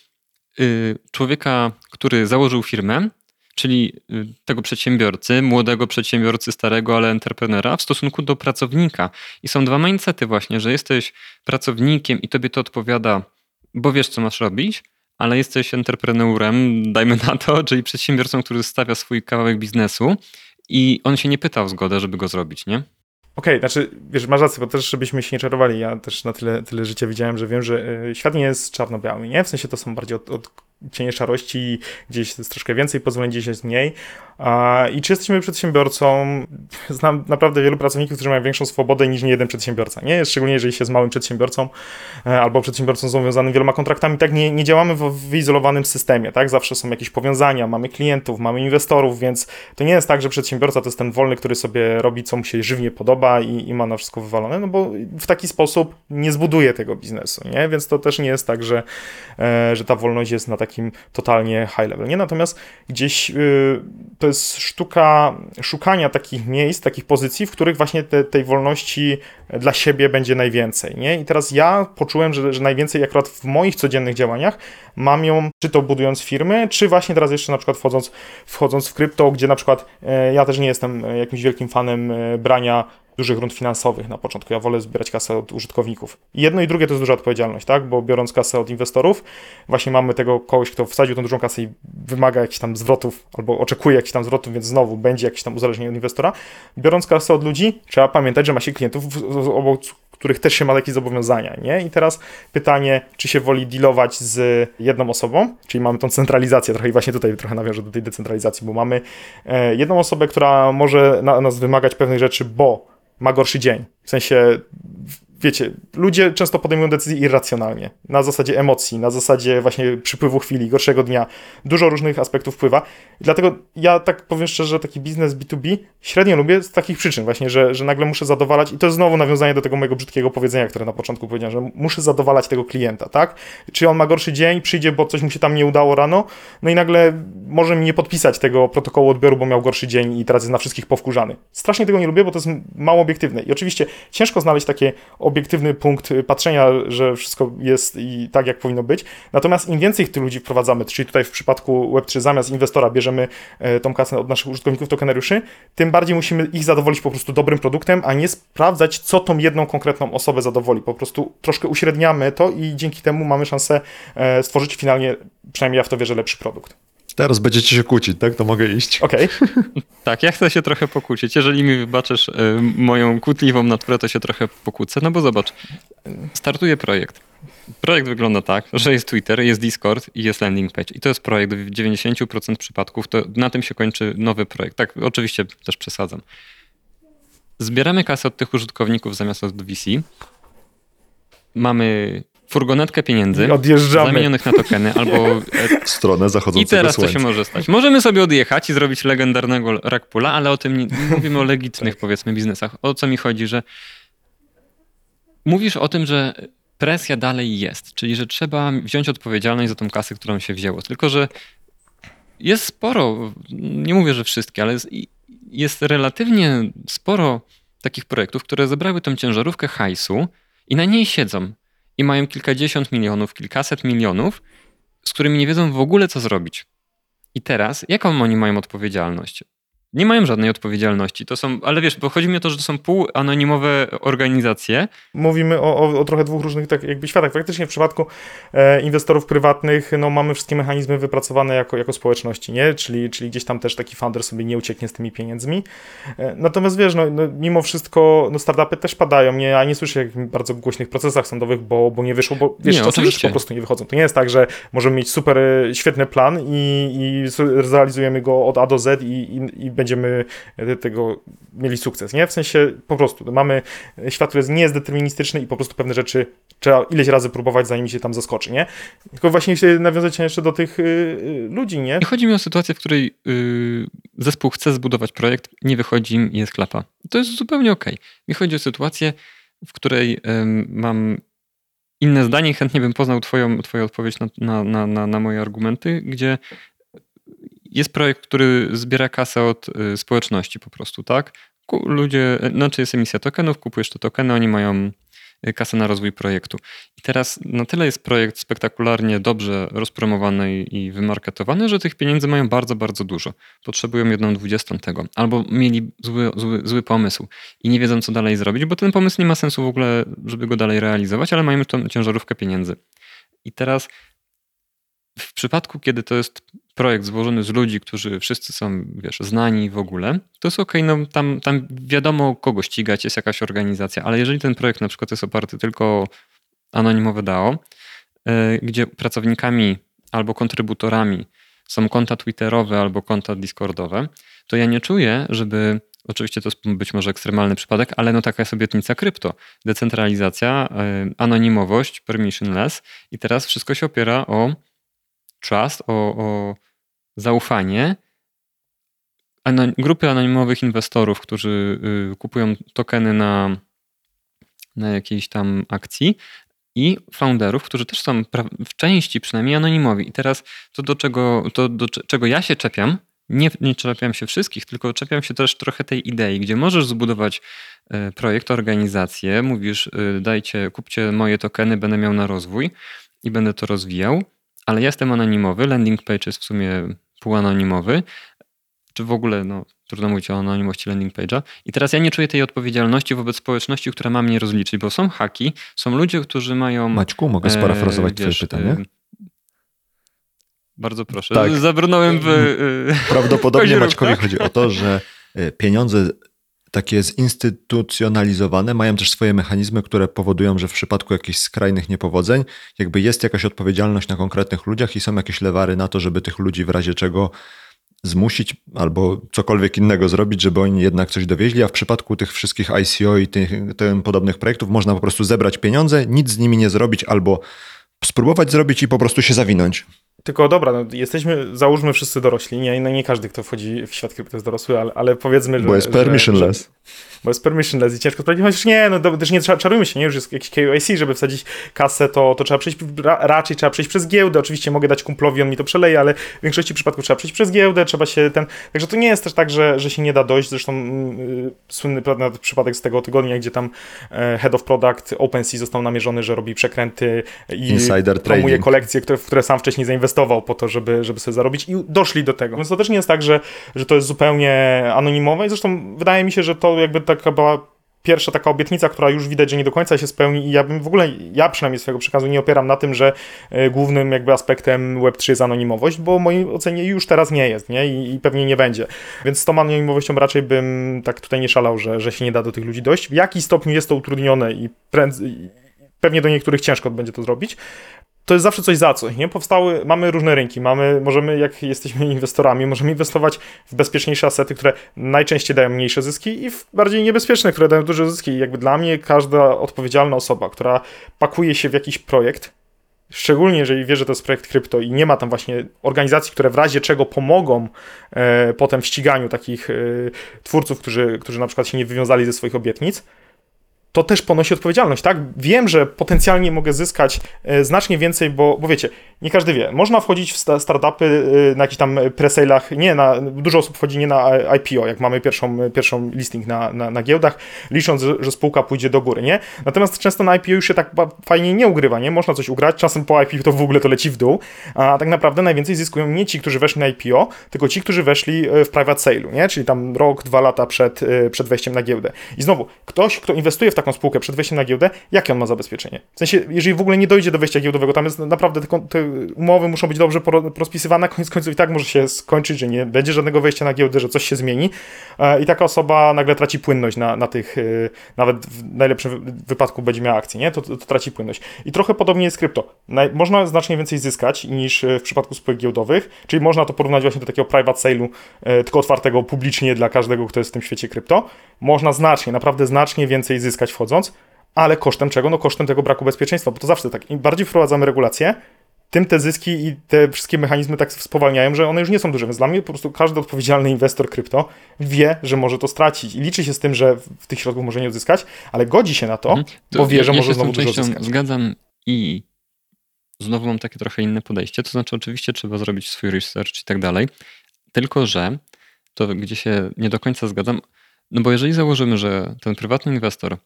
człowieka, który założył firmę, czyli y, tego przedsiębiorcy, młodego przedsiębiorcy, starego, ale entreprenera w stosunku do pracownika. I są dwa mindsety właśnie, że jesteś pracownikiem i tobie to odpowiada, bo wiesz, co masz robić, ale jesteś entrepreneurem, dajmy na to, czyli przedsiębiorcą, który stawia swój kawałek biznesu i on się nie pyta o zgodę, żeby go zrobić, nie? Okej, okay, znaczy, wiesz, masz rację, bo też, żebyśmy się nie czarowali, ja też na tyle, tyle życia widziałem, że wiem, że y, świat nie jest czarno-biały, nie? W sensie to są bardziej od, od cienie szarości, gdzieś jest troszkę więcej pozwoleń, gdzieś jest mniej. I czy jesteśmy przedsiębiorcą? Znam naprawdę wielu pracowników, którzy mają większą swobodę niż jeden przedsiębiorca. Nie? Szczególnie jeżeli się z małym przedsiębiorcą e, albo przedsiębiorcą związanym wieloma kontraktami, tak nie, nie działamy w wyizolowanym systemie. Tak? Zawsze są jakieś powiązania, mamy klientów, mamy inwestorów, więc to nie jest tak, że przedsiębiorca to jest ten wolny, który sobie robi, co mu się żywnie podoba i, i ma na wszystko wywalone, no bo w taki sposób nie zbuduje tego biznesu. Nie? Więc to też nie jest tak, że, e, że ta wolność jest na takim totalnie high level. Nie? Natomiast gdzieś y, to jest sztuka szukania takich miejsc, takich pozycji, w których właśnie te, tej wolności dla siebie będzie najwięcej. Nie? I teraz ja poczułem, że, że najwięcej akurat w moich codziennych działaniach mam ją, czy to budując firmy, czy właśnie teraz jeszcze na przykład wchodząc, wchodząc w krypto, gdzie na przykład e, ja też nie jestem jakimś wielkim fanem e, brania dużych rund finansowych na początku. Ja wolę zbierać kasę od użytkowników. Jedno i drugie to jest duża odpowiedzialność, tak? Bo biorąc kasę od inwestorów, właśnie mamy tego kogoś, kto wsadził tą dużą kasę i wymaga jakichś tam zwrotów, albo oczekuje jakichś tam zwrotów, więc znowu będzie jakieś tam uzależnienie od inwestora. Biorąc kasę od ludzi, trzeba pamiętać, że ma się klientów, obok których też się ma jakieś zobowiązania, nie? I teraz pytanie, czy się woli dealować z jedną osobą, czyli mamy tą centralizację, trochę i właśnie tutaj trochę nawiążę do tej decentralizacji, bo mamy e, jedną osobę, która może na nas wymagać pewnych rzeczy, bo ma gorszy dzień. W sensie wiecie, ludzie często podejmują decyzje irracjonalnie, na zasadzie emocji, na zasadzie właśnie przypływu chwili, gorszego dnia. Dużo różnych aspektów wpływa. Dlatego ja tak powiem szczerze, taki biznes B2B średnio lubię z takich przyczyn właśnie, że, że nagle muszę zadowalać i to jest znowu nawiązanie do tego mojego brzydkiego powiedzenia, które na początku powiedziałem, że muszę zadowalać tego klienta, tak? Czy on ma gorszy dzień, przyjdzie, bo coś mu się tam nie udało rano, no i nagle może mi nie podpisać tego protokołu odbioru, bo miał gorszy dzień i teraz jest na wszystkich powkurzany. Strasznie tego nie lubię, bo to jest mało obiektywne. I oczywiście ciężko znaleźć takie obiektywny punkt patrzenia, że wszystko jest i tak, jak powinno być. Natomiast im więcej tych ludzi wprowadzamy, czyli tutaj w przypadku Web3 zamiast inwestora bierzemy e, tą kasę od naszych użytkowników tokenariuszy, tym bardziej musimy ich zadowolić po prostu dobrym produktem, a nie sprawdzać, co tą jedną konkretną osobę zadowoli. Po prostu troszkę uśredniamy to i dzięki temu mamy szansę e, stworzyć finalnie, przynajmniej ja w to wierzę, lepszy produkt. Teraz będziecie się kłócić, tak? To mogę iść. Okej. Okay. tak, ja chcę się trochę pokłócić. Jeżeli mi wybaczysz y, moją kłótliwą naturę, to się trochę pokłócę. No bo zobacz, startuje projekt. Projekt wygląda tak, że jest Twitter, jest Discord i jest landing page. I to jest projekt w 90% przypadków. To na tym się kończy nowy projekt. Tak, oczywiście też przesadzam. Zbieramy kasę od tych użytkowników zamiast od VC. Mamy furgonetkę pieniędzy I odjeżdżamy. zamienionych na tokeny albo W stronę i zachodzącego teraz co słońca. się może stać? Możemy sobie odjechać i zrobić legendarnego rackpula, ale o tym nie, mówimy o legitnych powiedzmy biznesach. O co mi chodzi, że mówisz o tym, że presja dalej jest, czyli że trzeba wziąć odpowiedzialność za tą kasę, którą się wzięło. Tylko, że jest sporo, nie mówię, że wszystkie, ale jest, jest relatywnie sporo takich projektów, które zebrały tą ciężarówkę hajsu i na niej siedzą i mają kilkadziesiąt milionów, kilkaset milionów, z którymi nie wiedzą w ogóle, co zrobić. I teraz, jaką oni mają odpowiedzialność? Nie mają żadnej odpowiedzialności. To są, ale wiesz, bo chodzi mi o to, że to są półanonimowe organizacje. Mówimy o, o, o trochę dwóch różnych tak jakby światach. Faktycznie w przypadku e, inwestorów prywatnych no, mamy wszystkie mechanizmy wypracowane jako, jako społeczności, nie? Czyli, czyli gdzieś tam też taki founder sobie nie ucieknie z tymi pieniędzmi. E, natomiast wiesz, no, no, mimo wszystko no, startupy też padają, nie? Ja nie słyszę jak bardzo głośnych procesach sądowych, bo, bo nie wyszło, bo wiesz, Nie, czasem po prostu nie wychodzą. To nie jest tak, że możemy mieć super e, świetny plan i, i zrealizujemy go od A do Z i, i, i będziemy e, tego mieli sukces, nie? W sensie po prostu mamy świat, który jest niezdeterministyczny i po prostu pewne rzeczy trzeba ileś razy próbować, zanim się tam zaskoczy, nie? Tylko właśnie się nawiązać jeszcze do tych y, y, ludzi, nie? Nie chodzi mi o sytuację, w której yy, zespół chce zbudować projekt, nie wychodzi im i jest klapa. To jest zupełnie okej. Mi chodzi o sytuację, w której ym, mam inne zdanie i chętnie bym poznał twoją, twoją odpowiedź na, na, na, na moje argumenty, gdzie jest projekt, który zbiera kasę od y, społeczności po prostu, tak? Ludzie, znaczy jest emisja tokenów, kupujesz te tokeny, oni mają y, kasę na rozwój projektu. I teraz na tyle jest projekt spektakularnie dobrze rozpromowany i wymarketowany, że tych pieniędzy mają bardzo, bardzo dużo. Potrzebują jedną dwudziestą tego. Albo mieli zły, zły, zły pomysł i nie wiedzą, co dalej zrobić, bo ten pomysł nie ma sensu w ogóle, żeby go dalej realizować, ale mają tą ciężarówkę pieniędzy. I teraz w przypadku, kiedy to jest projekt złożony z ludzi, którzy wszyscy są, wiesz, znani w ogóle, to jest okej, no tam, tam wiadomo kogo ścigać, jest jakaś organizacja, ale jeżeli ten projekt na przykład jest oparty tylko o anonimowe DAO, y, gdzie pracownikami albo kontrybutorami są konta Twitterowe albo konta Discordowe, to ja nie czuję, żeby Oczywiście to jest być może ekstremalny przypadek, ale no taka jest obietnica krypto. Decentralizacja, y, anonimowość, permissionless i teraz wszystko się opiera o trust, o, o zaufanie ano, grupy anonimowych inwestorów, którzy y, kupują tokeny na, na jakiejś tam akcji i founderów, którzy też są w części przynajmniej anonimowi. I teraz to, do czego, to do cze- czego ja się czepiam, nie, nie czepiam się wszystkich, tylko czepiam się też trochę tej idei, gdzie możesz zbudować e, projekt, organizację, mówisz e, dajcie, kupcie moje tokeny, będę miał na rozwój i będę to rozwijał, ale ja jestem anonimowy, landing page jest w sumie półanonimowy, czy w ogóle, no trudno mówić o anonimowości landing page'a. I teraz ja nie czuję tej odpowiedzialności wobec społeczności, która ma mnie rozliczyć, bo są haki, są ludzie, którzy mają... Maćku, mogę sparafrazować e, twoje wiesz, pytanie? e, Bardzo proszę. Tak. Zabrnąłem w... e, Prawdopodobnie Maćkowi chodzi o to, że y, pieniądze takie zinstytucjonalizowane mają też swoje mechanizmy, które powodują, że w przypadku jakichś skrajnych niepowodzeń jakby jest jakaś odpowiedzialność na konkretnych ludziach i są jakieś lewary na to, żeby tych ludzi w razie czego zmusić albo cokolwiek innego zrobić, żeby oni jednak coś dowieźli, a w przypadku tych wszystkich ICO i tych, podobnych projektów można po prostu zebrać pieniądze, nic z nimi nie zrobić albo spróbować zrobić i po prostu się zawinąć. Tylko dobra, no, jesteśmy, załóżmy wszyscy dorośli, nie, nie każdy, kto wchodzi w świat krypto jest dorosły, ale, ale powiedzmy, że... Bo jest permissionless. Że, bo jest permissionless i ciężko sprawdzić, chociaż nie, no do- też nie cza- czarujmy się, nie, już jest jakiś KYC, żeby wsadzić kasę, to, to trzeba przejść, ra, raczej trzeba przejść przez giełdę, oczywiście mogę dać kumplowi, on mi to przeleje, ale w większości przypadków trzeba przejść przez giełdę, trzeba się ten, także to nie jest też tak, że, że się nie da dojść, zresztą yy, słynny przypadek z tego tygodnia, gdzie tam e, head of product OpenSea został namierzony, że robi przekręty i Insider promuje trading. kolekcje, które, w które sam wcześniej zainwestował po to, żeby, żeby sobie zarobić i doszli do tego. Więc to też nie jest tak, że, że to jest zupełnie anonimowe i zresztą wydaje mi się, że to jakby taka była pierwsza taka obietnica, która już widać, że nie do końca się spełni i ja bym w ogóle, ja przynajmniej swojego przekazu nie opieram na tym, że e, głównym jakby aspektem Web3 jest anonimowość, bo w mojej ocenie już teraz nie jest, nie? I, i pewnie nie będzie. Więc z tą anonimowością raczej bym tak tutaj nie szalał, że, że się nie da do tych ludzi dojść. W jaki stopniu jest to utrudnione i prędzej pewnie do niektórych ciężko będzie to zrobić. To jest zawsze coś za coś, nie? Powstały, mamy różne rynki, mamy, możemy, jak jesteśmy inwestorami, możemy inwestować w bezpieczniejsze asety, które najczęściej dają mniejsze zyski i w bardziej niebezpieczne, które dają duże zyski. I jakby dla mnie każda odpowiedzialna osoba, która pakuje się w jakiś projekt, szczególnie jeżeli wie, że to jest projekt krypto i nie ma tam właśnie organizacji, które w razie czego pomogą e, potem w ściganiu takich e, twórców, którzy, którzy na przykład się nie wywiązali ze swoich obietnic, to też ponosi odpowiedzialność, tak? Wiem, że potencjalnie mogę zyskać e, znacznie więcej, bo, bo wiecie, nie każdy wie. Można wchodzić w sta- startupy e, na jakichś tam presale'ach, nie na, dużo osób wchodzi nie na IPO, jak mamy pierwszą, pierwszą listing na, na, na giełdach, licząc, że, spółka pójdzie do góry, nie? Natomiast często na IPO już się tak fajnie nie ugrywa, nie? Można coś ugrać, czasem po IPO to w ogóle to leci w dół, a tak naprawdę najwięcej zyskują nie ci, którzy weszli na IPO, tylko ci, którzy weszli e, w private sale'u, nie? Czyli tam rok, dwa lata przed, e, przed wejściem na giełdę. I znowu, ktoś, kto inwestuje w taką spółkę przed wejściem na giełdę, jakie on ma zabezpieczenie? W sensie, jeżeli w ogóle nie dojdzie do wejścia giełdowego, tam jest naprawdę te, te umowy muszą być dobrze rozpisywane, koniec końców i tak może się skończyć, że nie będzie żadnego wejścia na giełdę, że coś się zmieni e, i taka osoba nagle traci płynność na, na tych, e, nawet w najlepszym wy- wypadku będzie miała akcję, nie? To, to, to traci płynność. I trochę podobnie jest krypto. Można znacznie więcej zyskać niż e, w przypadku spółek giełdowych, czyli można to porównać właśnie do takiego private sale'u, tylko otwartego publicznie dla każdego, kto jest w tym świecie krypto. Można znacznie, naprawdę znacznie więcej zyskać wchodząc, ale kosztem czego? No kosztem tego braku bezpieczeństwa, bo to zawsze tak. Im bardziej wprowadzamy regulacje, tym te zyski i te wszystkie mechanizmy tak spowalniają, że one już nie są duże. Więc dla mnie po prostu każdy odpowiedzialny inwestor krypto wie, że może to stracić i liczy się z tym, że w tych środków może nie odzyskać, ale godzi się na to, Mhm. To bo wie, że ja może znowu dużo częścią zyskać. Zgadzam i znowu mam takie trochę inne podejście. To znaczy, oczywiście trzeba zrobić swój research i tak dalej, tylko że to, gdzie się nie do końca zgadzam, no bo jeżeli założymy, że ten prywatny inwestor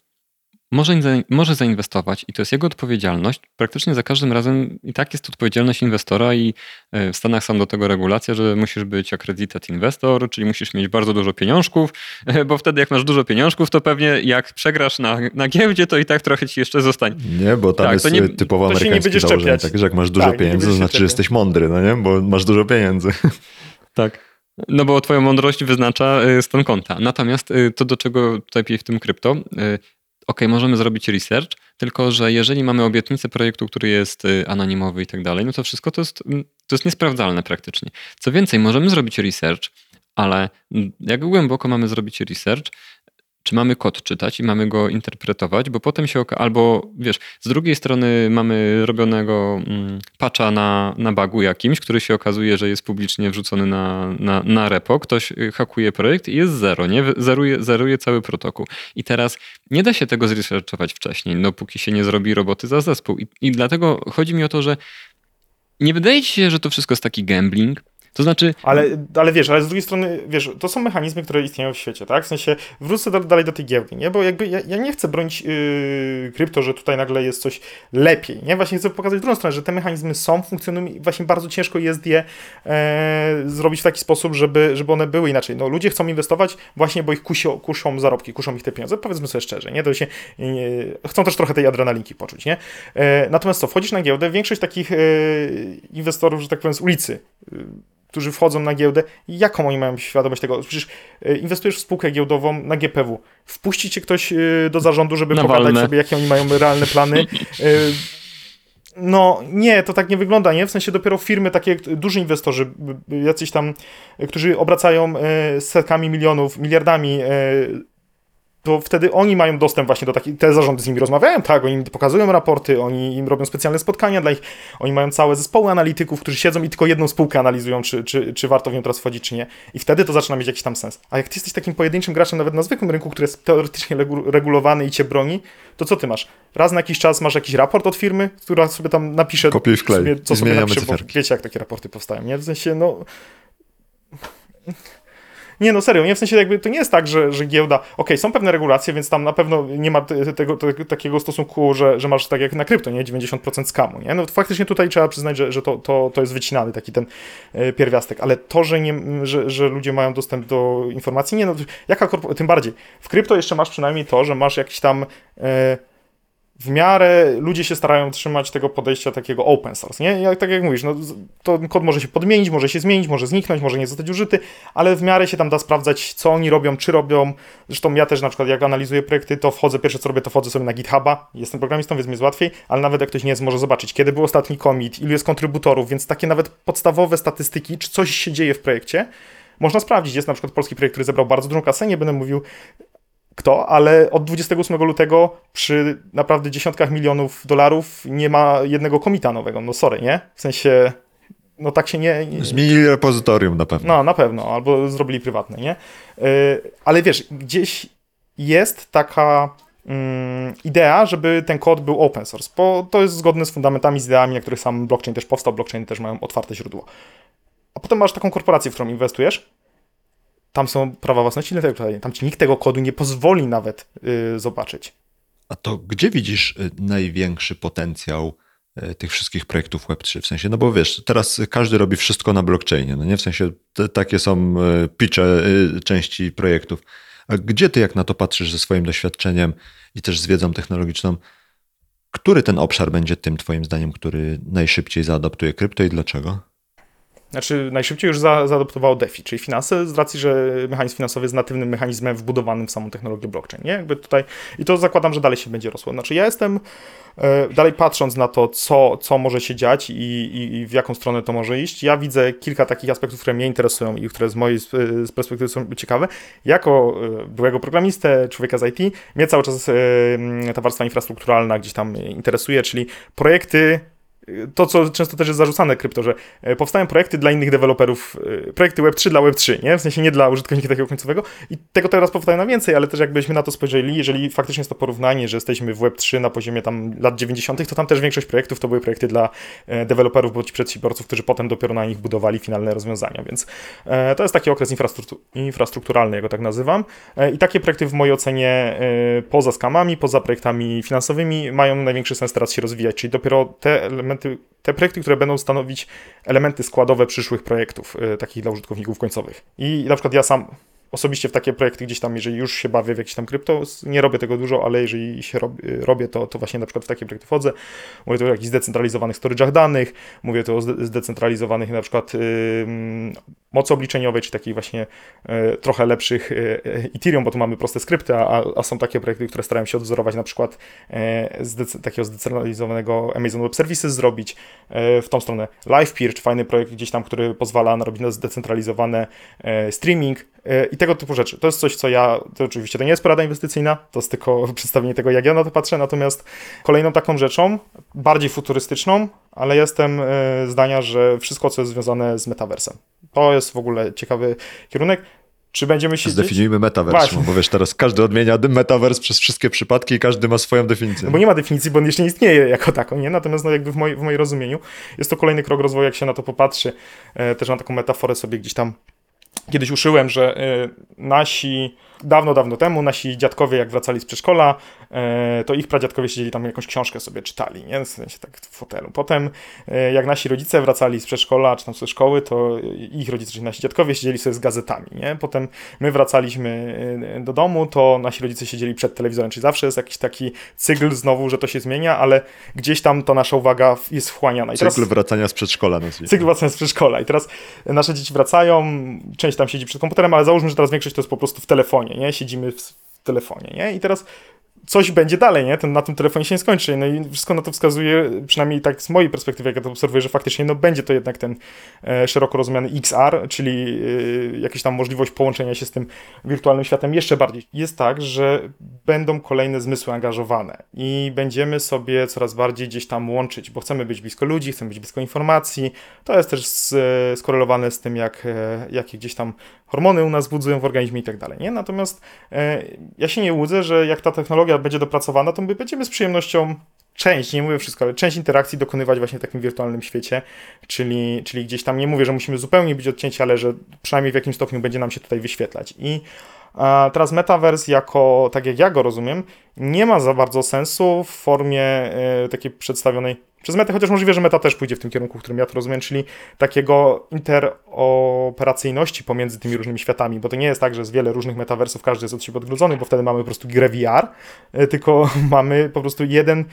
może, może zainwestować i to jest jego odpowiedzialność, praktycznie za każdym razem i tak jest to odpowiedzialność inwestora i e, w Stanach są do tego regulacja, że musisz być accredited investor, czyli musisz mieć bardzo dużo pieniążków, e, bo wtedy jak masz dużo pieniążków, to pewnie jak przegrasz na, na giełdzie, to i tak trochę ci jeszcze zostanie. Nie, bo tam Tak, jest to nie- e, typowo to amerykańskie założenie, takie, że jak masz dużo Tak, pieniędzy, to znaczy, że jesteś mądry, no nie? Bo masz dużo pieniędzy. Tak. No bo twoją mądrość wyznacza y, stan konta. Natomiast y, to, do czego tutaj piję w tym krypto, ok, możemy zrobić research, tylko że jeżeli mamy obietnicę projektu, który jest y, anonimowy i tak dalej, no to wszystko to jest, to jest niesprawdzalne praktycznie. Co więcej, możemy zrobić research, ale jak głęboko mamy zrobić research, czy mamy kod czytać i mamy go interpretować, bo potem się oka- albo wiesz, z drugiej strony mamy robionego mm, patcha na, na bugu jakimś, który się okazuje, że jest publicznie wrzucony na, na, na repo, ktoś y, hakuje projekt i jest zero, nie? Zeruje, zeruje cały protokół. I teraz nie da się tego zresearchować wcześniej, no póki się nie zrobi roboty za zespół. I, I dlatego chodzi mi o to, że nie wydaje ci się, że to wszystko jest taki gambling? To znaczy, Ale, ale wiesz, ale z drugiej strony, wiesz, to są mechanizmy, które istnieją w świecie, tak? W sensie, wrócę do, dalej do tej giełdy, nie? Bo jakby ja, ja nie chcę bronić yy, krypto, że tutaj nagle jest coś lepiej, nie? Właśnie chcę pokazać drugą stronę, że te mechanizmy są, funkcjonują i właśnie bardzo ciężko jest je e, zrobić w taki sposób, żeby, żeby one były inaczej. No ludzie chcą inwestować właśnie, bo ich kusią, kuszą zarobki, kuszą ich te pieniądze, powiedzmy sobie szczerze, nie? To się, nie, chcą też trochę tej adrenalinki poczuć, nie? E, natomiast co, wchodzisz na giełdę, większość takich e, inwestorów, że tak powiem, z ulicy, którzy wchodzą na giełdę, jaką oni mają świadomość tego? Przecież e, inwestujesz w spółkę giełdową na GPW. Wpuści cię ktoś e, do zarządu, żeby Na pogadać sobie, jakie oni mają realne plany. E, No nie, to tak nie wygląda, nie? W sensie dopiero firmy takie, duży inwestorzy, jacyś tam, którzy obracają setkami milionów, miliardami, to wtedy oni mają dostęp właśnie do takich, te zarządy z nimi rozmawiają, tak, oni im pokazują raporty, oni im robią specjalne spotkania dla ich, oni mają całe zespoły analityków, którzy siedzą i tylko jedną spółkę analizują, czy, czy, czy warto w nią teraz wchodzić, czy nie. I wtedy to zaczyna mieć jakiś tam sens. A jak ty jesteś takim pojedynczym graczem nawet na zwykłym rynku, który jest teoretycznie regu- regulowany i cię broni, to co ty masz? Raz na jakiś czas masz jakiś raport od firmy, która sobie tam napisze, Kopiuj w klej sobie, co i sobie napisze, bo wiecie jak takie raporty powstają, nie? W sensie, no... Nie, no serio, nie w sensie jakby to nie jest tak, że, że giełda, okej, są pewne regulacje, więc tam na pewno nie ma te- tego, te, takiego stosunku, że, że masz tak jak na krypto, nie, 90% skamu, nie, no faktycznie tutaj trzeba przyznać, że, że to, to, to jest wycinany taki ten e, pierwiastek, ale to, że, nie, że, że ludzie mają dostęp do informacji, nie, no jaka korpo- tym bardziej, w krypto jeszcze masz przynajmniej to, że masz jakiś tam e, w miarę ludzie się starają trzymać tego podejścia takiego open source, nie? Jak, tak jak mówisz, no, to kod może się podmienić, może się zmienić, może zniknąć, może nie zostać użyty, ale w miarę się tam da sprawdzać, co oni robią, czy robią. Zresztą ja też na przykład jak analizuję projekty, to wchodzę, pierwsze co robię, to wchodzę sobie na GitHuba, jestem programistą, więc mi jest łatwiej, ale nawet jak ktoś nie jest, może zobaczyć, kiedy był ostatni commit, ilu jest kontrybutorów, więc takie nawet podstawowe statystyki, czy coś się dzieje w projekcie, można sprawdzić. Jest na przykład polski projekt, który zebrał bardzo dużą kasę, nie będę mówił kto, ale od 28 lutego przy naprawdę dziesiątkach milionów dolarów nie ma jednego komita nowego. No sorry, nie? W sensie, no tak się nie... nie... Zmienili repozytorium na pewno. No, na pewno, albo zrobili prywatne, nie? Yy, ale wiesz, gdzieś jest taka mm, idea, żeby ten kod był open source, bo to jest zgodne z fundamentami, z ideami, na których sam blockchain też powstał. Blockchain też mają otwarte źródło. A potem masz taką korporację, w którą inwestujesz, tam są prawa własności intelektualnej, tam ci nikt tego kodu nie pozwoli nawet yy, zobaczyć. A to gdzie widzisz y, największy potencjał y, tych wszystkich projektów Web3? W sensie, no bo wiesz, teraz każdy robi wszystko na blockchainie, no nie? W sensie te, takie są y, pitche części projektów. A gdzie ty jak na to patrzysz ze swoim doświadczeniem i też z wiedzą technologiczną, który ten obszar będzie tym twoim zdaniem, który najszybciej zaadoptuje krypto i dlaczego? Znaczy, najszybciej już za, zaadoptowało DeFi, czyli finanse, z racji, że mechanizm finansowy jest natywnym mechanizmem wbudowanym w samą technologię blockchain. Nie? Jakby tutaj, I to zakładam, że dalej się będzie rosło. Znaczy, ja jestem e, dalej patrząc na to, co, co może się dziać i, i, i, w jaką stronę to może iść, ja widzę kilka takich aspektów, które mnie interesują i które z mojej z perspektywy są ciekawe. Jako e, byłego programistę, człowieka z IT, mnie cały czas e, ta warstwa infrastrukturalna gdzieś tam interesuje, czyli projekty to, co często też jest zarzucane krypto, że e, powstają projekty dla innych deweloperów, e, projekty Web3 dla Web3, nie? W sensie nie dla użytkownika takiego końcowego i tego teraz powstaje na więcej, ale też jakbyśmy na to spojrzeli, jeżeli faktycznie jest to porównanie, że jesteśmy w Web3 na poziomie tam lat 90., to tam też większość projektów to były projekty dla e, deweloperów bądź przedsiębiorców, którzy potem dopiero na nich budowali finalne rozwiązania, więc to jest taki okres infrastruktur infrastrukturalny, ja go tak nazywam i takie projekty w mojej ocenie poza skamami, poza projektami finansowymi mają największy sens teraz się rozwijać, czyli dopiero te elementy elementy, te projekty, które będą stanowić elementy składowe przyszłych projektów, y, takich dla użytkowników końcowych. I na przykład ja sam osobiście w takie projekty gdzieś tam, jeżeli już się bawię w jakieś tam krypto, nie robię tego dużo, ale jeżeli się robię, to, to właśnie na przykład w takie projekty wchodzę. Mówię tu o jakichś zdecentralizowanych storage'ach danych, mówię tu o zdecentralizowanych na przykład yy, mocy obliczeniowej, czy takich właśnie yy, trochę lepszych yy, Ethereum, bo tu mamy proste skrypty, a, a są takie projekty, które starają się odwzorować na przykład yy, z takiego zdecentralizowanego Amazon Web Services zrobić yy, w tą stronę. LivePeer, czy fajny projekt gdzieś tam, który pozwala na robić zdecentralizowany yy, streaming, i tego typu rzeczy. To jest coś, co ja, to oczywiście to nie jest porada inwestycyjna, to jest tylko przedstawienie tego, jak ja na to patrzę, natomiast kolejną taką rzeczą, bardziej futurystyczną, ale jestem e, zdania, że wszystko, co jest związane z metaversem. To jest w ogóle ciekawy kierunek. Czy będziemy się. Zdefiniujmy metavers, bo wiesz, teraz każdy odmienia metavers przez wszystkie przypadki i każdy ma swoją definicję. No bo nie ma definicji, bo on jeszcze nie istnieje jako taką, nie? Natomiast no jakby w, moj, w moim rozumieniu jest to kolejny krok rozwoju, jak się na to popatrzy. E, też na taką metaforę sobie gdzieś tam kiedyś uszyłem, że y, nasi dawno, dawno temu nasi dziadkowie, jak wracali z przedszkola, e, to ich pradziadkowie siedzieli tam jakąś książkę sobie czytali, nie? W sensie tak w fotelu. Potem, e, jak nasi rodzice wracali z przedszkola, czy tam ze szkoły, to ich rodzice, czyli nasi dziadkowie siedzieli sobie z gazetami, nie? Potem my wracaliśmy e, do domu, to nasi rodzice siedzieli przed telewizorem, czyli zawsze jest jakiś taki cykl znowu, że to się zmienia, ale gdzieś tam ta nasza uwaga jest wchłaniana. I cykl teraz, wracania z przedszkola. Nazwijmy. Cykl wracania z przedszkola. I teraz nasze dzieci wracają, część tam siedzi przed komputerem, ale załóżmy, że teraz większość to jest po prostu w telefonie telefonie, nie? Siedzimy w, w telefonie, nie? I teraz coś będzie dalej, nie? Ten, na tym telefonie się nie skończy. No i wszystko na to wskazuje, przynajmniej tak z mojej perspektywy, jak ja to obserwuję, że faktycznie no, będzie to jednak ten e, szeroko rozumiany XR, czyli e, jakaś tam możliwość połączenia się z tym wirtualnym światem jeszcze bardziej. Jest tak, że będą kolejne zmysły angażowane i będziemy sobie coraz bardziej gdzieś tam łączyć, bo chcemy być blisko ludzi, chcemy być blisko informacji. To jest też z, e, skorelowane z tym, jak, e, jakie gdzieś tam hormony u nas budzują w organizmie i tak dalej, nie? Natomiast e, ja się nie łudzę, że jak ta technologia będzie dopracowana, to my będziemy z przyjemnością część, nie mówię wszystko, ale część interakcji dokonywać właśnie w takim wirtualnym świecie, czyli, czyli gdzieś tam nie mówię, że musimy zupełnie być odcięci, ale że przynajmniej w jakimś stopniu będzie nam się tutaj wyświetlać. I a teraz metaverse jako, tak jak ja go rozumiem, nie ma za bardzo sensu w formie y, takiej przedstawionej przez metę, chociaż możliwe, że meta też pójdzie w tym kierunku, w którym ja to rozumiem, czyli takiego inter interoperacyjności pomiędzy tymi różnymi światami, bo to nie jest tak, że jest wiele różnych metaversów, każdy jest od siebie odgrodzony, bo wtedy mamy po prostu grę VR, e, tylko mamy po prostu jeden,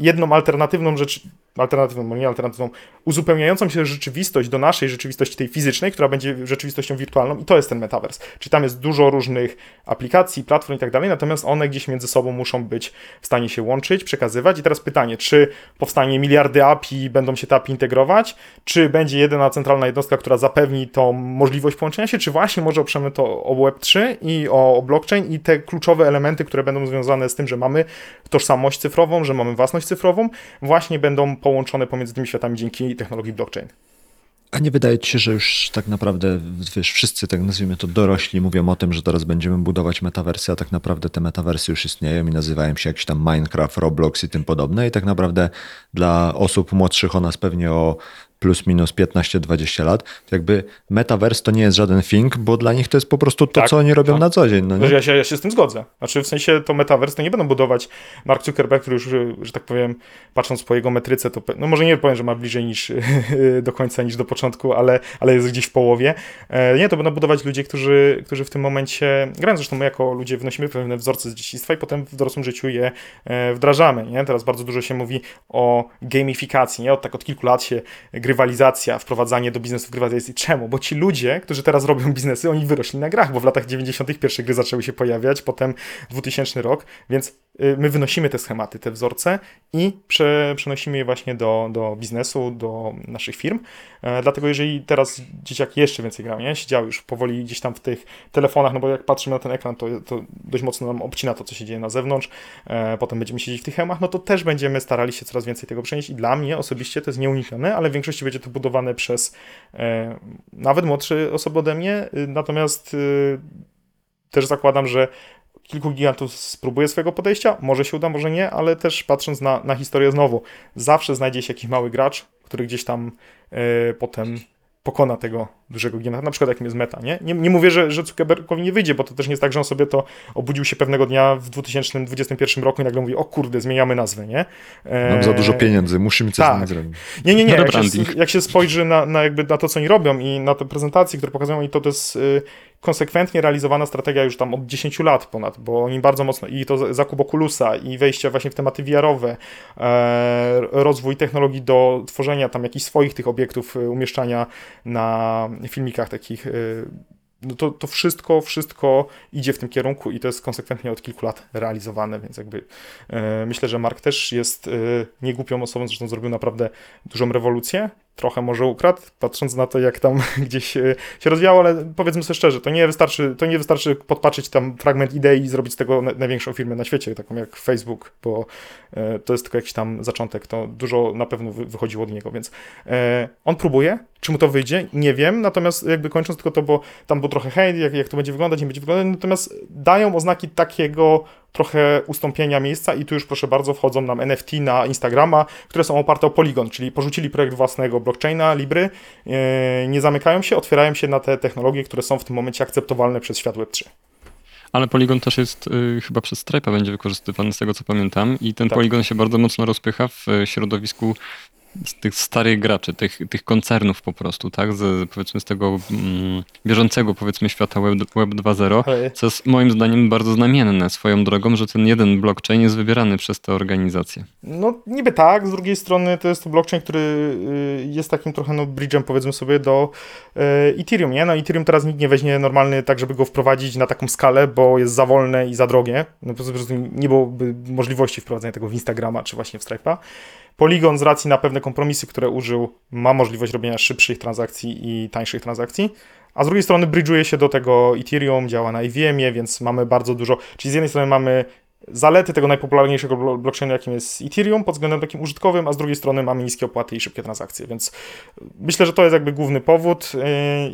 jedną alternatywną rzecz, alternatywną, nie alternatywną, uzupełniającą się rzeczywistość do naszej rzeczywistości tej fizycznej, która będzie rzeczywistością wirtualną i to jest ten metavers. Czyli tam jest dużo różnych aplikacji, platform i tak dalej, natomiast one gdzieś między sobą muszą być w stanie się łączyć, przekazywać i teraz pytanie, czy powstanie miliardy API, będą się te API integrować, czy będzie jedyna centralna jednostka, która zapewni tą możliwość połączenia się, czy właśnie może oprzemy to o Web3 i o, o blockchain i te kluczowe elementy, które będą związane z tym, że mamy tożsamość cyfrową, że mamy własność cyfrową, właśnie będą połączone pomiędzy tymi światami dzięki technologii blockchain. A nie wydaje ci się, że już tak naprawdę, wiesz, wszyscy, tak nazwijmy to, dorośli mówią o tym, że teraz będziemy budować metawersy, a tak naprawdę te metawersy już istnieją i nazywają się jakiś tam Minecraft, Roblox i tym podobne i tak naprawdę dla osób młodszych o nas pewnie o plus minus 15-20 lat, to jakby metaverse to nie jest żaden thing, bo dla nich to jest po prostu to, Tak, co oni robią tak. na co dzień. No nie? Ja się, ja się z tym zgodzę. Znaczy w sensie to metaverse to nie będą budować Mark Zuckerberg, który już, że tak powiem, patrząc po jego metryce, to no może nie powiem, że ma bliżej niż do końca niż do początku, ale, ale jest gdzieś w połowie. E, Nie, to będą budować ludzie, którzy, którzy w tym momencie grają. Zresztą my jako ludzie wnosimy pewne wzorce z dzieciństwa i potem w dorosłym życiu je e, wdrażamy. Nie? Teraz bardzo dużo się mówi o gamifikacji. Nie? Od, tak od kilku lat się grywalizacja, wprowadzanie do biznesu grywalizacji. Czemu? Bo ci ludzie, którzy teraz robią biznesy, oni wyrośli na grach, bo w latach 90. pierwsze gry zaczęły się pojawiać, potem 2000 rok, więc y, my wynosimy te schematy, te wzorce i prze, przenosimy je właśnie do, do biznesu, do naszych firm. E, dlatego jeżeli teraz dzieciaki jeszcze więcej grają, nie? Siedziały już powoli gdzieś tam w tych telefonach, no bo jak patrzymy na ten ekran, to, to dość mocno nam obcina to, co się dzieje na zewnątrz. E, potem będziemy siedzieć w tych hełmach, no to też będziemy starali się coraz więcej tego przenieść i dla mnie osobiście to jest nieuniknione, ale w większości będzie to budowane przez e, nawet młodsze osoby ode mnie, y, natomiast y, też zakładam, że kilku gigantów spróbuje swojego podejścia, może się uda, może nie, ale też patrząc na, na historię znowu, zawsze znajdzie się jakiś mały gracz, który gdzieś tam e, potem pokona tego dużego giganta, na przykład jakim jest Meta, nie? Nie, nie mówię, że, że Zuckerbergowi nie wyjdzie, bo to też nie jest tak, że on sobie to obudził się pewnego dnia w 2021 roku i nagle mówi, o kurde, zmieniamy nazwę, nie? E, Mam za dużo pieniędzy, musimy coś z tak. tym zrobić. nie, nie, nie. Jak się, jak się spojrzy na, na, jakby na to, co oni robią i na te prezentacje, które pokazują, i to, to jest y, konsekwentnie realizowana strategia już tam od 10 lat ponad, bo oni bardzo mocno, i to zakup Oculusa, i wejście właśnie w tematy VR-owe, e, rozwój technologii do tworzenia tam jakichś swoich tych obiektów, y, umieszczania na filmikach takich, y, no to, to wszystko, wszystko idzie w tym kierunku i to jest konsekwentnie od kilku lat realizowane, więc jakby e, myślę, że Mark też jest e, niegłupią osobą, zresztą zrobił naprawdę dużą rewolucję, trochę może ukradł, patrząc na to, jak tam gdzieś e, się rozwijało, ale powiedzmy sobie szczerze, to nie wystarczy, to nie wystarczy podpatrzeć tam fragment idei i zrobić z tego na- największą firmę na świecie, taką jak Facebook, bo e, to jest tylko jakiś tam zaczątek, to dużo na pewno wy, wychodziło od niego, więc e, on próbuje, czy mu to wyjdzie, nie wiem, natomiast jakby kończąc tylko to, bo tam był trochę hejt, jak, jak to będzie wyglądać, nie będzie wyglądać, natomiast dają oznaki takiego trochę ustąpienia miejsca i tu już proszę bardzo wchodzą nam NFT na Instagrama, które są oparte o Polygon, czyli porzucili projekt własnego blockchaina, Libry, e, nie zamykają się, otwierają się na te technologie, które są w tym momencie akceptowalne przez świat Web3. Ale Polygon też jest y, chyba przez Stripe'a będzie wykorzystywany z tego co pamiętam i ten Tak. Polygon się bardzo mocno rozpycha w y, środowisku z tych starych graczy, tych, tych koncernów po prostu, tak? Z, powiedzmy z tego mm, bieżącego powiedzmy świata Web, Web 2.0, Ale co jest moim zdaniem bardzo znamienne swoją drogą, że ten jeden blockchain jest wybierany przez te organizacje. No niby tak, z drugiej strony to jest to blockchain, który y, jest takim trochę no bridge'em powiedzmy sobie do y, Ethereum, nie? No Ethereum teraz nikt nie weźmie normalny tak, żeby go wprowadzić na taką skalę, bo jest za wolne i za drogie. No po prostu nie byłoby możliwości wprowadzenia tego w Instagrama czy właśnie w Stripe'a. Polygon z racji na pewne kompromisy, które użył, ma możliwość robienia szybszych transakcji i tańszych transakcji. A z drugiej strony bridge'uje się do tego Ethereum, działa na IVM-ie, więc mamy bardzo dużo. Czyli z jednej strony mamy zalety tego najpopularniejszego blo- blockchainu, jakim jest Ethereum, pod względem takim użytkowym, a z drugiej strony mamy niskie opłaty i szybkie transakcje, więc myślę, że to jest jakby główny powód. Yy,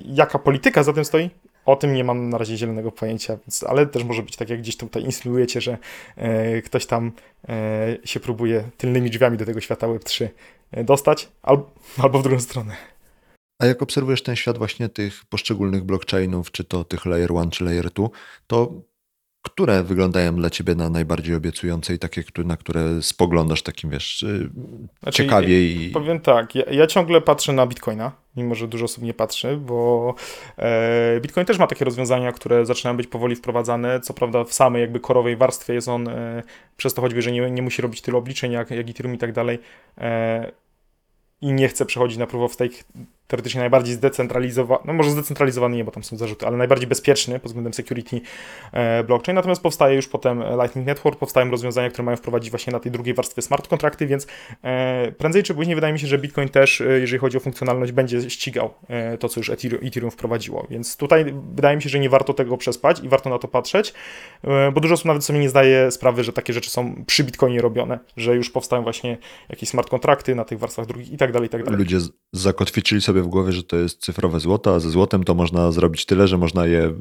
Jaka polityka za tym stoi? O tym nie mam na razie zielonego pojęcia, więc, ale też może być tak, jak gdzieś tutaj insynuujecie, że e, ktoś tam e, się próbuje tylnymi drzwiami do tego świata Web3 e, dostać, albo, albo w drugą stronę. A jak obserwujesz ten świat właśnie tych poszczególnych blockchainów, czy to tych layer 1 czy layer 2, to które wyglądają dla ciebie na najbardziej obiecujące i takie, na które spoglądasz takim, wiesz, y, Znaczy, ciekawie i... Powiem tak, ja, ja ciągle patrzę na Bitcoina, mimo że dużo osób nie patrzy, bo e, Bitcoin też ma takie rozwiązania, które zaczynają być powoli wprowadzane. Co prawda w samej jakby korowej warstwie jest on, e, przez to choćby, że nie, nie musi robić tylu obliczeń jak, jak Ethereum i tak dalej e, i nie chce przechodzić na proof of stake, teoretycznie najbardziej zdecentralizowany, no może zdecentralizowany nie, bo tam są zarzuty, ale najbardziej bezpieczny pod względem security e, blockchain, natomiast powstaje już potem Lightning Network, powstają rozwiązania, które mają wprowadzić właśnie na tej drugiej warstwie smart kontrakty, więc e, prędzej czy później wydaje mi się, że Bitcoin też, e, jeżeli chodzi o funkcjonalność, będzie ścigał to, co już Ethereum, wprowadziło, więc tutaj wydaje mi się, że nie warto tego przespać i warto na to patrzeć, bo dużo osób nawet sobie nie zdaje sprawy, że takie rzeczy są przy Bitcoinie robione, że już powstają właśnie jakieś smart kontrakty na tych warstwach drugich i tak dalej, i tak dalej. Ludzie zakotwiczyli sobie w głowie, że to jest cyfrowe złoto, a ze złotem to można zrobić tyle, że można je y,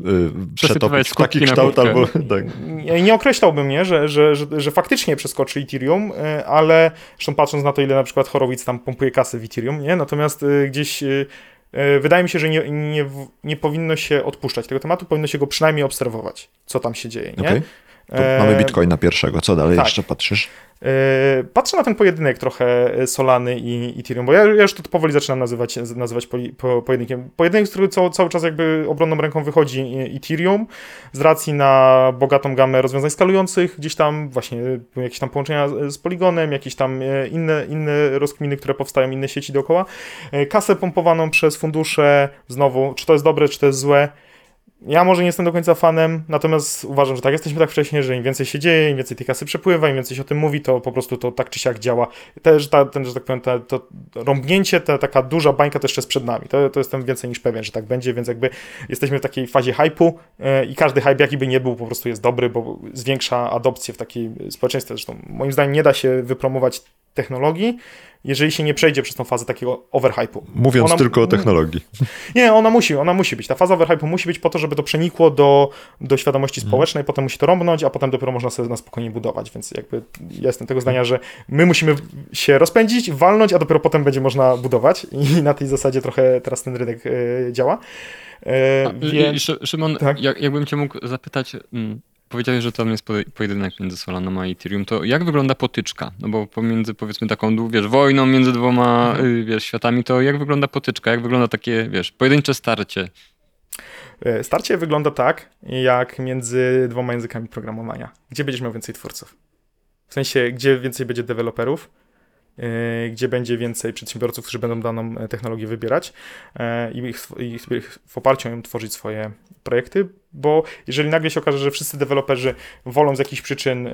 przetopić w taki kształt albo tak. Nie, nie określałbym nie, że, że, że, że faktycznie przeskoczy Ethereum, e, ale zresztą patrząc na to, ile na przykład Horowitz tam pompuje kasy w Ethereum, nie? Natomiast e, gdzieś wydaje mi się, że nie, nie, nie powinno się odpuszczać tego tematu, powinno się go przynajmniej obserwować, co tam się dzieje, nie? Okej. Mamy Bitcoina pierwszego. Co dalej tak. jeszcze patrzysz? E, Patrzę na ten pojedynek trochę Solany i Ethereum, bo ja, ja już to powoli zaczynam nazywać, nazywać poli, po, pojedynkiem. Pojedynek, z którego cały, cały czas jakby obronną ręką wychodzi e, Ethereum, z racji na bogatą gamę rozwiązań skalujących, gdzieś tam właśnie jakieś tam połączenia z Polygonem, jakieś tam e, inne, inne rozkminy, które powstają, inne sieci dookoła. Kasę pompowaną przez fundusze, znowu, czy to jest dobre, czy to jest złe, ja może nie jestem do końca fanem, natomiast uważam, że tak jesteśmy tak wcześnie, że im więcej się dzieje, im więcej tej kasy przepływa, im więcej się o tym mówi, to po prostu to tak czy siak działa. Też ta, ten, że tak powiem, ta, to rąbnięcie, ta taka duża bańka to jeszcze jest przed nami. To, to jestem więcej niż pewien, że tak będzie, więc jakby jesteśmy w takiej fazie hypu e, i każdy hype, jaki by nie był, po prostu jest dobry, bo zwiększa adopcję w takiej społeczeństwie. Zresztą moim zdaniem nie da się wypromować technologii, jeżeli się nie przejdzie przez tą fazę takiego overhypu. Mówiąc Ona- tylko o technologii. Nie, ona musi, ona musi być. Ta faza overhypu musi być po to, żeby to przenikło do, do świadomości społecznej, potem musi to rąbnąć, a potem dopiero można sobie na spokojnie budować, więc jakby ja jestem tego zdania, że my musimy się rozpędzić, walnąć, a dopiero potem będzie można budować i na tej zasadzie trochę teraz ten rynek e, działa. E, A, więc- Szymon, Tak. jak, jakbym cię mógł zapytać, mm, powiedziałeś, że tam jest po- pojedynek między Solaną a Ethereum, to jak wygląda potyczka? No bo pomiędzy powiedzmy taką, wiesz, wojną między dwoma, Mhm. y, wiesz, światami, to jak wygląda potyczka? Jak wygląda takie, wiesz, pojedyncze starcie? E, Starcie wygląda tak, jak między dwoma językami programowania. Gdzie będziesz miał więcej twórców? W sensie, gdzie więcej będzie deweloperów, e, gdzie będzie więcej przedsiębiorców, którzy będą daną e, technologię wybierać i ich- i ich w oparciu o nią tworzyć swoje projekty, bo jeżeli nagle się okaże, że wszyscy deweloperzy wolą z jakichś przyczyn e,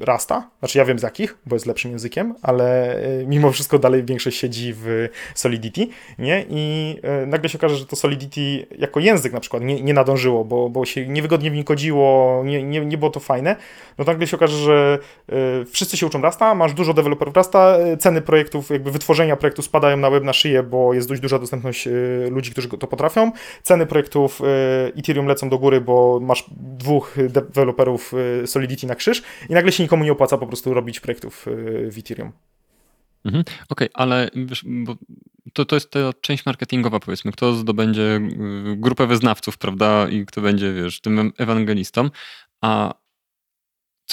Rasta, znaczy ja wiem z jakich, bo jest lepszym językiem, ale e, mimo wszystko dalej większość siedzi w Solidity, nie? I e, nagle się okaże, że to Solidity jako język na przykład nie, nie nadążyło, bo, bo się niewygodnie w nim kodziło, nie, nie, nie było to fajne, no to nagle się okaże, że wszyscy się uczą Rasta, masz dużo deweloperów Rasta, ceny projektów, jakby wytworzenia projektu spadają na łeb na szyję, bo jest dość duża dostępność ludzi, którzy to potrafią, ceny projektów e, Ethereum lecą do góry, bo masz dwóch deweloperów e, Solidity na krzyż i nagle się nikomu nie opłaca po prostu robić projektów e, w Ethereum. Mhm. Okej, ale wiesz, bo to, to jest ta część marketingowa, powiedzmy. Kto zdobędzie y, grupę wyznawców, prawda, i kto będzie, wiesz, tym ewangelistą, a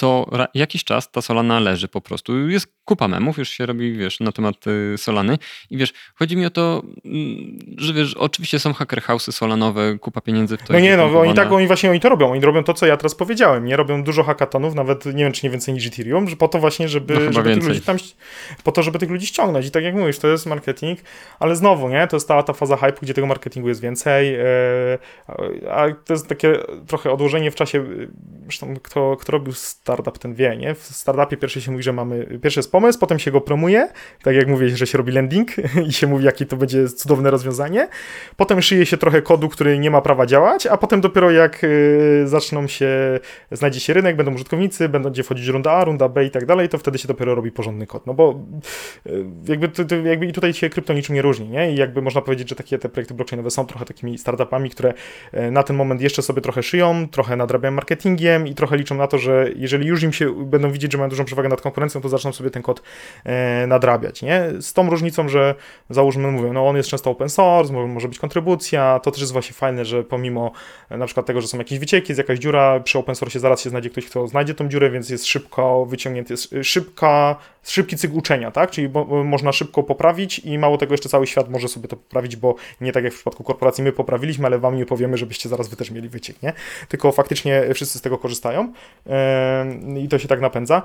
co jakiś czas ta Solana leży po prostu. Jest kupa memów, już się robi, wiesz, na temat y, Solany. I wiesz, chodzi mi o to, mm, że wiesz, oczywiście są hacker house'y solanowe, kupa pieniędzy w to No nie, no oni tak, oni właśnie oni to robią. Oni robią to, co ja teraz powiedziałem. Nie robią dużo hackathonów, nawet nie wiem, czy nie więcej niż Ethereum, że po to właśnie, żeby, No żeby tych ludzi tam, po to, żeby tych ludzi ściągnąć. I tak jak mówisz, to jest marketing, ale znowu, nie, to jest ta, ta faza hype, gdzie tego marketingu jest więcej, e, a to jest takie trochę odłożenie w czasie, zresztą kto, kto robił startup, ten wie, nie? W startupie pierwszy się mówi, że mamy, pierwszy jest pomysł, potem się go promuje, tak jak mówię, że się robi landing i się mówi, jakie to będzie cudowne rozwiązanie, Potem szyje się trochę kodu, który nie ma prawa działać, a potem dopiero jak y, zaczną się, znajdzie się rynek, będą użytkownicy, będzie wchodzić runda A, runda B i tak dalej, to wtedy się dopiero robi porządny kod. No bo y, jakby, to, to, jakby i tutaj się krypto niczym nie różni, nie? I jakby można powiedzieć, że takie te projekty blockchainowe są trochę takimi startupami, które y, na ten moment jeszcze sobie trochę szyją, trochę nadrabiają marketingiem, I trochę liczą na to, że jeżeli już im się będą widzieć, że mają dużą przewagę nad konkurencją, to zaczną sobie ten kod e, nadrabiać, nie? Z tą różnicą, że załóżmy, mówię, no on jest często open source, mo- może być kontrybucja, to też jest właśnie fajne, że pomimo e, na przykład tego, że są jakieś wycieki, jest jakaś dziura, przy open source zaraz się znajdzie ktoś, kto znajdzie tą dziurę, więc jest szybko wyciągnięty, jest y, szybka, szybki cykl uczenia, tak? Czyli bo, można szybko poprawić i mało tego jeszcze cały świat może sobie to poprawić, bo nie tak jak w przypadku korporacji my poprawiliśmy, ale wam nie powiemy, żebyście zaraz wy też mieli wyciek, nie? Tylko faktycznie wszyscy z tego korzystają em, i to się tak napędza.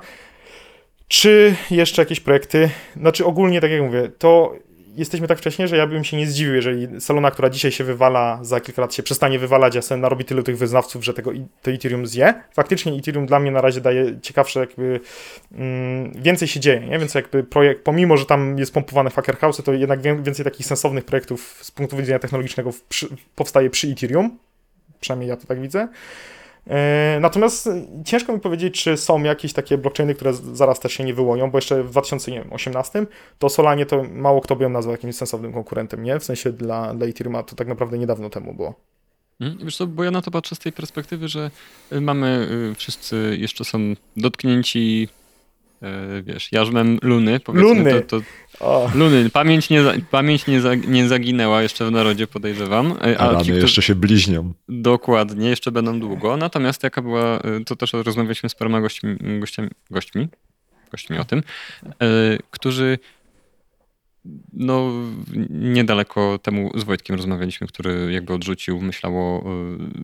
Czy jeszcze jakieś projekty? Znaczy ogólnie, tak jak mówię, to jesteśmy tak wcześnie, że ja bym się nie zdziwił, jeżeli Salona, która dzisiaj się wywala, za kilka lat się przestanie wywalać, a sen narobi tylu tych wyznawców, że tego to Ethereum zje. Faktycznie Ethereum dla mnie na razie daje ciekawsze jakby mm, więcej się dzieje, nie? Więc jakby projekt, pomimo, że tam jest pompowane Hacker House, to jednak wię- więcej takich sensownych projektów z punktu widzenia technologicznego przy, powstaje przy Ethereum. Przynajmniej ja to tak widzę. E, Natomiast ciężko mi powiedzieć, czy są jakieś takie blockchainy, które zaraz też się nie wyłonią, bo jeszcze w 2018 to Solanie to mało kto by ją nazwał jakimś sensownym konkurentem, nie? W sensie dla, dla Ethereuma to tak naprawdę niedawno temu było. Mhm. Wiesz co, bo ja na to patrzę z tej perspektywy, że y, mamy, y, wszyscy jeszcze są dotknięci, wiesz, jarzmem luny, powiedzmy. Luny. To, to, O, luny. Pamięć, nie, pamięć nie, za, nie zaginęła jeszcze w narodzie, podejrzewam. y, A rany ci, jeszcze się bliźnią. Dokładnie, jeszcze będą długo. Natomiast jaka była, y, to też rozmawialiśmy z paroma gośćmi, gościami, gośćmi, gośćmi o tym, którzy no niedaleko temu z Wojtkiem rozmawialiśmy, który jakby odrzucił, myślało,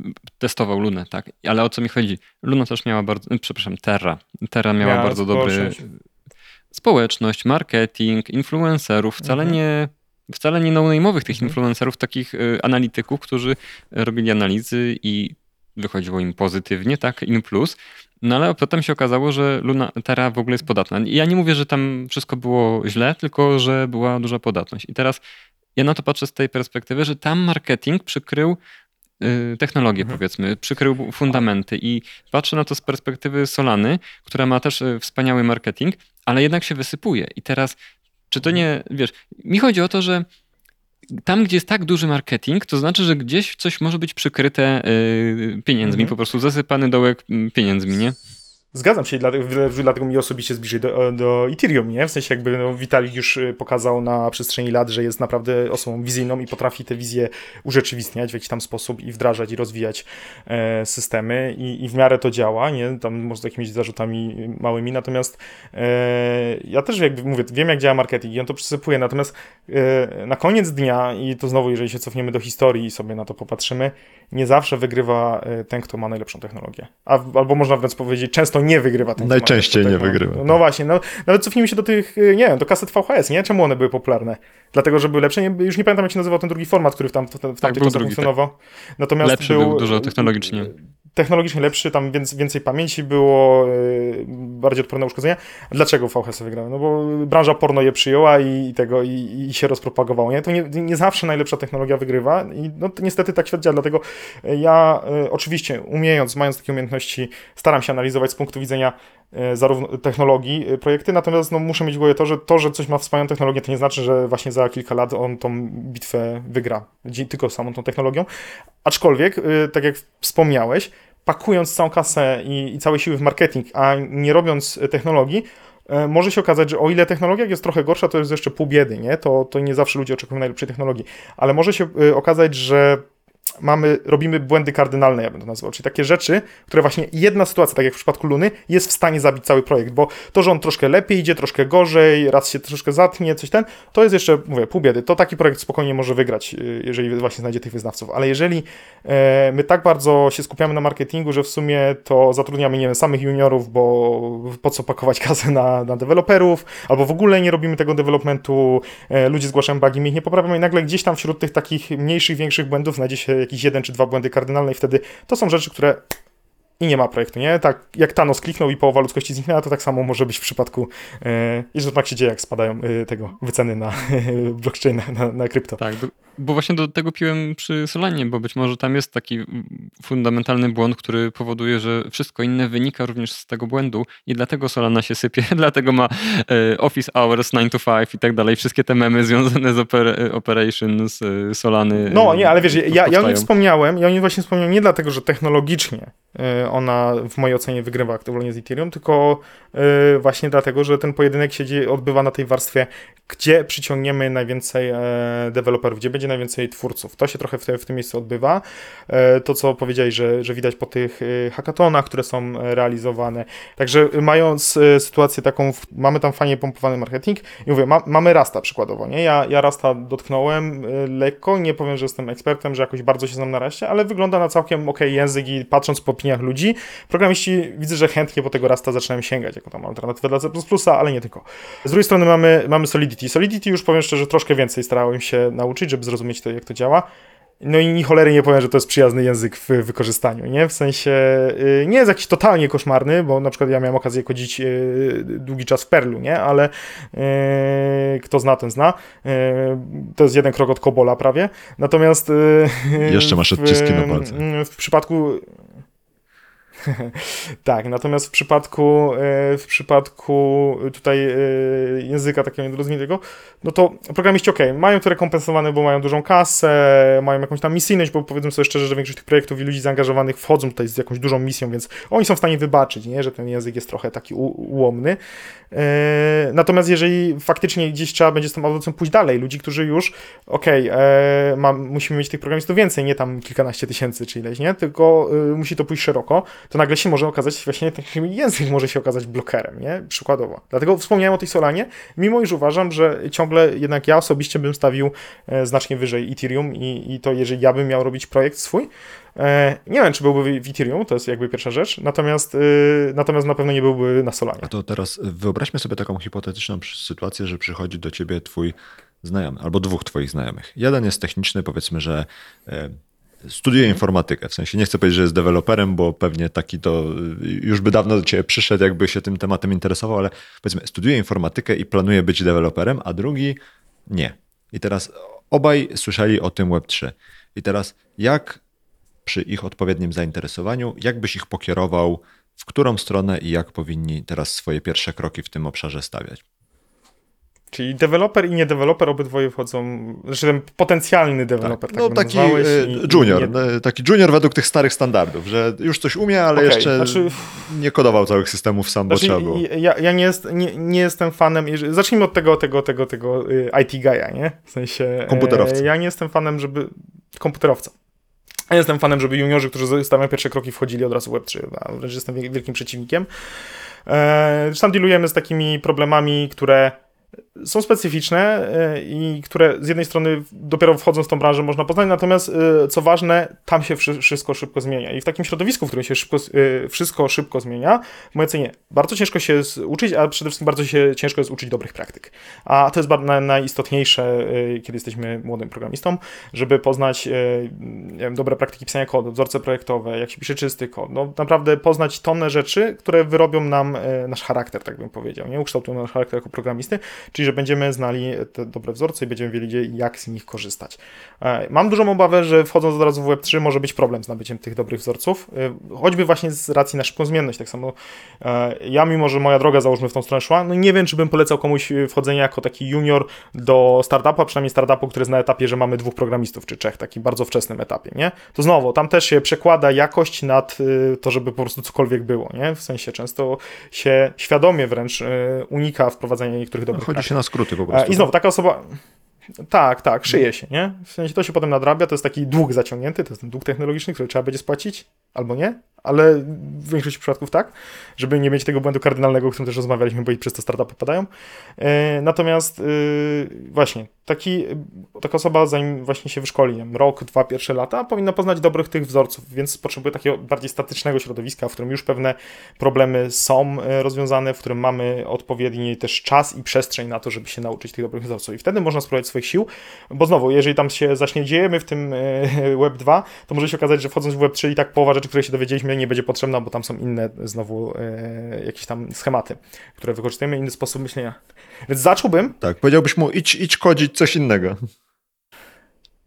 y, testował Lunę, tak? Ale o co mi chodzi? Luna też miała bardzo, y, przepraszam, Terra. Terra miała bardzo dobry społeczność. marketing, influencerów, wcale Mhm. nie wcale nie no-name'owych tych Mhm. influencerów, takich y, analityków, którzy robili analizy i wychodziło im pozytywnie, tak, in plus. No ale potem się okazało, że Luna Terra w ogóle jest podatna. I ja nie mówię, że tam wszystko było źle, tylko że była duża podatność. I teraz ja na to patrzę z tej perspektywy, że tam marketing przykrył y, technologię, Mhm. powiedzmy, przykrył fundamenty i patrzę na to z perspektywy Solany, która ma też y, wspaniały marketing, ale jednak się wysypuje. I teraz, czy to nie, wiesz, mi chodzi o to, że tam, gdzie jest tak duży marketing, to znaczy, że gdzieś coś może być przykryte y, pieniędzmi, Mhm. po prostu zasypany dołek mm, pieniędzmi, nie? Zgadzam się, dlatego, dlatego mi osobiście zbliżej do, do Ethereum, nie? W sensie jakby no, Vitalik już y, pokazał na przestrzeni lat, że jest naprawdę osobą wizyjną i potrafi te wizje urzeczywistniać w jakiś tam sposób i wdrażać i rozwijać e, systemy i, i w miarę to działa, nie? Tam może z jakimiś zarzutami małymi, natomiast e, ja też jakby mówię, wiem jak działa marketing i on to przysypuje, natomiast e, na koniec dnia i to znowu, jeżeli się cofniemy do historii i sobie na to popatrzymy, nie zawsze wygrywa e, ten, kto ma najlepszą technologię. A, albo można wręcz powiedzieć, często nie wygrywa ten, Najczęściej nie wygrywa. No właśnie, no, nawet cofnijmy się do tych, e, nie wiem, do kaset VHS, nie? Czemu one były popularne? Dlatego, że były lepsze? Nie, już nie pamiętam, jak się nazywał ten drugi format, który w, tam, w, w tamtych Tak, był czasach drugi, funkcjonował. Natomiast Lepszy był dużo technologicznie. Technologicznie lepszy, tam więc, więcej pamięci było, e, bardziej odporne na uszkodzenia. Dlaczego VHS wygrały? No bo branża porno je przyjęła i, tego i, i się rozpropagowało. Nie? To nie, nie zawsze najlepsza technologia wygrywa i no, niestety tak świat działa, dlatego ja e, oczywiście umiejąc, mając takie umiejętności, staram się analizować z punktu widzenia zarówno technologii e, projekty, natomiast no, muszę mieć w głowie to, że to, że coś ma wspaniałą technologię, to nie znaczy, że właśnie za kilka lat on tą bitwę wygra, tylko samą tą technologią. Aczkolwiek, e, tak jak wspomniałeś, pakując całą kasę i, i całe siły w marketing, a nie robiąc e, technologii, e, może się okazać, że o ile technologia jest trochę gorsza, to jest jeszcze pół biedy, nie? To, to nie zawsze ludzie oczekują najlepszej technologii. Ale może się e, okazać, że mamy, robimy błędy kardynalne, ja bym to nazwał, czyli takie rzeczy, które właśnie jedna sytuacja, tak jak w przypadku Luny, jest w stanie zabić cały projekt, bo to, że on troszkę lepiej idzie, troszkę gorzej, raz się troszkę zatnie, coś ten, to jest jeszcze, mówię, pół biedy. To taki projekt spokojnie może wygrać, y, jeżeli właśnie znajdzie tych wyznawców, ale jeżeli e, my tak bardzo się skupiamy na marketingu, że w sumie to zatrudniamy, nie wiem, samych juniorów, bo po co pakować kasę na, na deweloperów, albo w ogóle nie robimy tego developmentu, e, ludzie zgłaszają bugi, my ich nie poprawiamy i nagle gdzieś tam wśród tych takich mniejszych, większych błędów znajdzie się jakiś jeden czy dwa błędy kardynalne i wtedy to są rzeczy, które i nie ma projektu, nie? Tak jak Thanos kliknął i połowa ludzkości zniknęła, to tak samo może być w przypadku, e, i że tak się dzieje, jak spadają e, tego wyceny na blockchain, na, na krypto. Tak, bo właśnie do tego piłem przy Solanie, bo być może tam jest taki fundamentalny błąd, który powoduje, że wszystko inne wynika również z tego błędu i dlatego Solana się sypie, dlatego ma e, Office Hours 9 to 5 i tak dalej, wszystkie te memy związane z oper Operations e, Solany. No nie, ale wiesz, ja, ja o niej wspomniałem, ja o niej właśnie wspomniałem nie dlatego, że technologicznie e, ona w mojej ocenie wygrywa aktualnie z Ethereum, tylko e, właśnie dlatego, że ten pojedynek siedzi, odbywa na tej warstwie, gdzie przyciągniemy najwięcej e, deweloperów, gdzie będzie najwięcej twórców. To się trochę w, te, w tym miejscu odbywa. E, To, co powiedziałeś, że, że widać po tych e, hackathonach, które są e, realizowane. Także mając sytuację taką, mamy tam fajnie pompowany marketing i mówię, ma, mamy Rasta przykładowo, nie? Ja, ja Rasta dotknąłem lekko, nie powiem, że jestem ekspertem, że jakoś bardzo się znam na Rastie, ale wygląda na całkiem ok język i patrząc po opiniach ludzi, programiści widzę, że chętnie po tego Rasta zaczynają sięgać, jako tam alternatywę dla C++, ale nie tylko. Z drugiej strony mamy, mamy Solidity. Solidity już powiem szczerze, troszkę więcej starałem się nauczyć, żeby zrozumieć to, jak to działa. No i ni cholery nie powiem, że to jest przyjazny język w wykorzystaniu, nie? W sensie y, nie jest jakiś totalnie koszmarny, bo na przykład ja miałem okazję kodzić y, długi czas w Perlu, nie? Ale y, kto zna, ten zna. To jest jeden krok od Kobola prawie. Natomiast Jeszcze masz w- odciski na palcach. W przypadku tak, natomiast w przypadku, e, w przypadku tutaj e, języka takiego niedorozwiniętego, no to programiści ok, mają to rekompensowane, bo mają dużą kasę, mają jakąś tam misyjność, bo powiedzmy sobie szczerze, że większość tych projektów i ludzi zaangażowanych wchodzą tutaj z jakąś dużą misją, więc oni są w stanie wybaczyć, nie? że ten język jest trochę taki ułomny. E, Natomiast jeżeli faktycznie gdzieś trzeba będzie z tą ewolucją pójść dalej, ludzi, którzy już, mam- musimy mieć tych programistów więcej, nie tam kilkanaście tysięcy czy ileś, nie? Tylko musi to pójść szeroko, to nagle się może okazać, właśnie taki język może się okazać blokerem, nie? Przykładowo. Dlatego wspomniałem o tej Solanie, mimo iż uważam, że ciągle jednak ja osobiście bym stawił e, znacznie wyżej Ethereum i, i to jeżeli ja bym miał robić projekt swój, e, nie wiem, czy byłby w Ethereum, to jest jakby pierwsza rzecz, natomiast, y, natomiast na pewno nie byłby na Solanie. A to teraz wyobraźmy sobie taką hipotetyczną sytuację, że przychodzi do ciebie twój znajomy, albo dwóch twoich znajomych. Jeden jest techniczny, powiedzmy, że e, studiuje informatykę, w sensie nie chcę powiedzieć, że jest deweloperem, bo pewnie taki to y, już by dawno do ciebie przyszedł, jakby się tym tematem interesował, ale powiedzmy, studiuje informatykę i planuje być deweloperem, a drugi nie. I teraz obaj słyszeli o tym Web3. I teraz jak przy ich odpowiednim zainteresowaniu, jak byś ich pokierował, w którą stronę i jak powinni teraz swoje pierwsze kroki w tym obszarze stawiać? Czyli deweloper i niedeweloper obydwoje wchodzą, znaczy ten potencjalny deweloper, tak, no go taki e, i- junior, nie- e, taki junior według tych starych standardów, że już coś umie, ale Okej, jeszcze znaczy- nie kodował całych systemów sam, bo Znaczy, trzeba było. ja, ja nie, jest, nie, nie jestem fanem. Zacznijmy od tego, tego, tego, tego y, IT guy'a, nie? W sensie. Komputerowca. E, ja nie jestem fanem, żeby. Komputerowca. Ja jestem fanem, żeby juniorzy, którzy stawiają pierwsze kroki, wchodzili od razu w Web3. a Wręcz jestem wiel- wielkim przeciwnikiem. Zresztą dealujemy z takimi problemami, które są specyficzne e, i które z jednej strony dopiero wchodząc w tą branżę można poznać, natomiast e, co ważne, tam się wszy- wszystko szybko zmienia. I w takim środowisku, w którym się szybko, e, wszystko szybko zmienia, w mojej ocenie bardzo ciężko się jest uczyć, a przede wszystkim bardzo się ciężko jest uczyć dobrych praktyk. A to jest najistotniejsze, kiedy jesteśmy młodym programistą, żeby poznać wiem, dobre praktyki pisania kodu, wzorce projektowe, jak się pisze czysty kod. No naprawdę poznać tonę rzeczy, które wyrobią nam nasz charakter, tak bym powiedział, nie? Ukształtują nasz charakter jako programisty, czyli że będziemy znali te dobre wzorce i będziemy wiedzieli, jak z nich korzystać. E, Mam dużą obawę, że wchodząc od razu w Web3 może być problem z nabyciem tych dobrych wzorców, e, choćby właśnie z racji na szybką zmienność. Tak samo e, ja, mimo że moja droga, załóżmy, w tą stronę szła, no nie wiem, czy bym polecał komuś wchodzenie jako taki junior do startupa, przynajmniej startupu, który jest na etapie, że mamy dwóch programistów czy trzech, taki bardzo wczesnym etapie, nie? To znowu, tam też się przekłada jakość nad to, żeby po prostu cokolwiek było, nie? W sensie często się świadomie wręcz unika wprowadzania niektórych dobrych Chodzi praktyk. się na skróty po E, prostu. I znowu, taka osoba. Tak, tak, szyje się, nie? W sensie to się potem nadrabia, to jest taki dług zaciągnięty, to jest ten dług technologiczny, który trzeba będzie spłacić, albo nie, ale w większości przypadków tak, żeby nie mieć tego błędu kardynalnego, o którym też rozmawialiśmy, bo i przez to startupy padają. E, natomiast y, właśnie, taki, taka osoba, zanim właśnie się wyszkoli, wiem, rok, dwa pierwsze lata, powinna poznać dobrych tych wzorców, więc potrzebuje takiego bardziej statycznego środowiska, w którym już pewne problemy są e, rozwiązane, w którym mamy odpowiedni też czas i przestrzeń na to, żeby się nauczyć tych dobrych wzorców. I wtedy można spróbować swoich sił, bo znowu, jeżeli tam się zacznie dziejemy w tym e, Web 2, to może się okazać, że wchodząc w Web 3 i tak połowa rzeczy, które się dowiedzieliśmy, nie będzie potrzebna, bo tam są inne znowu e, jakieś tam schematy, które wykorzystujemy, inny sposób myślenia. Więc zacząłbym Tak, powiedziałbyś mu idź, idź kodzić coś innego.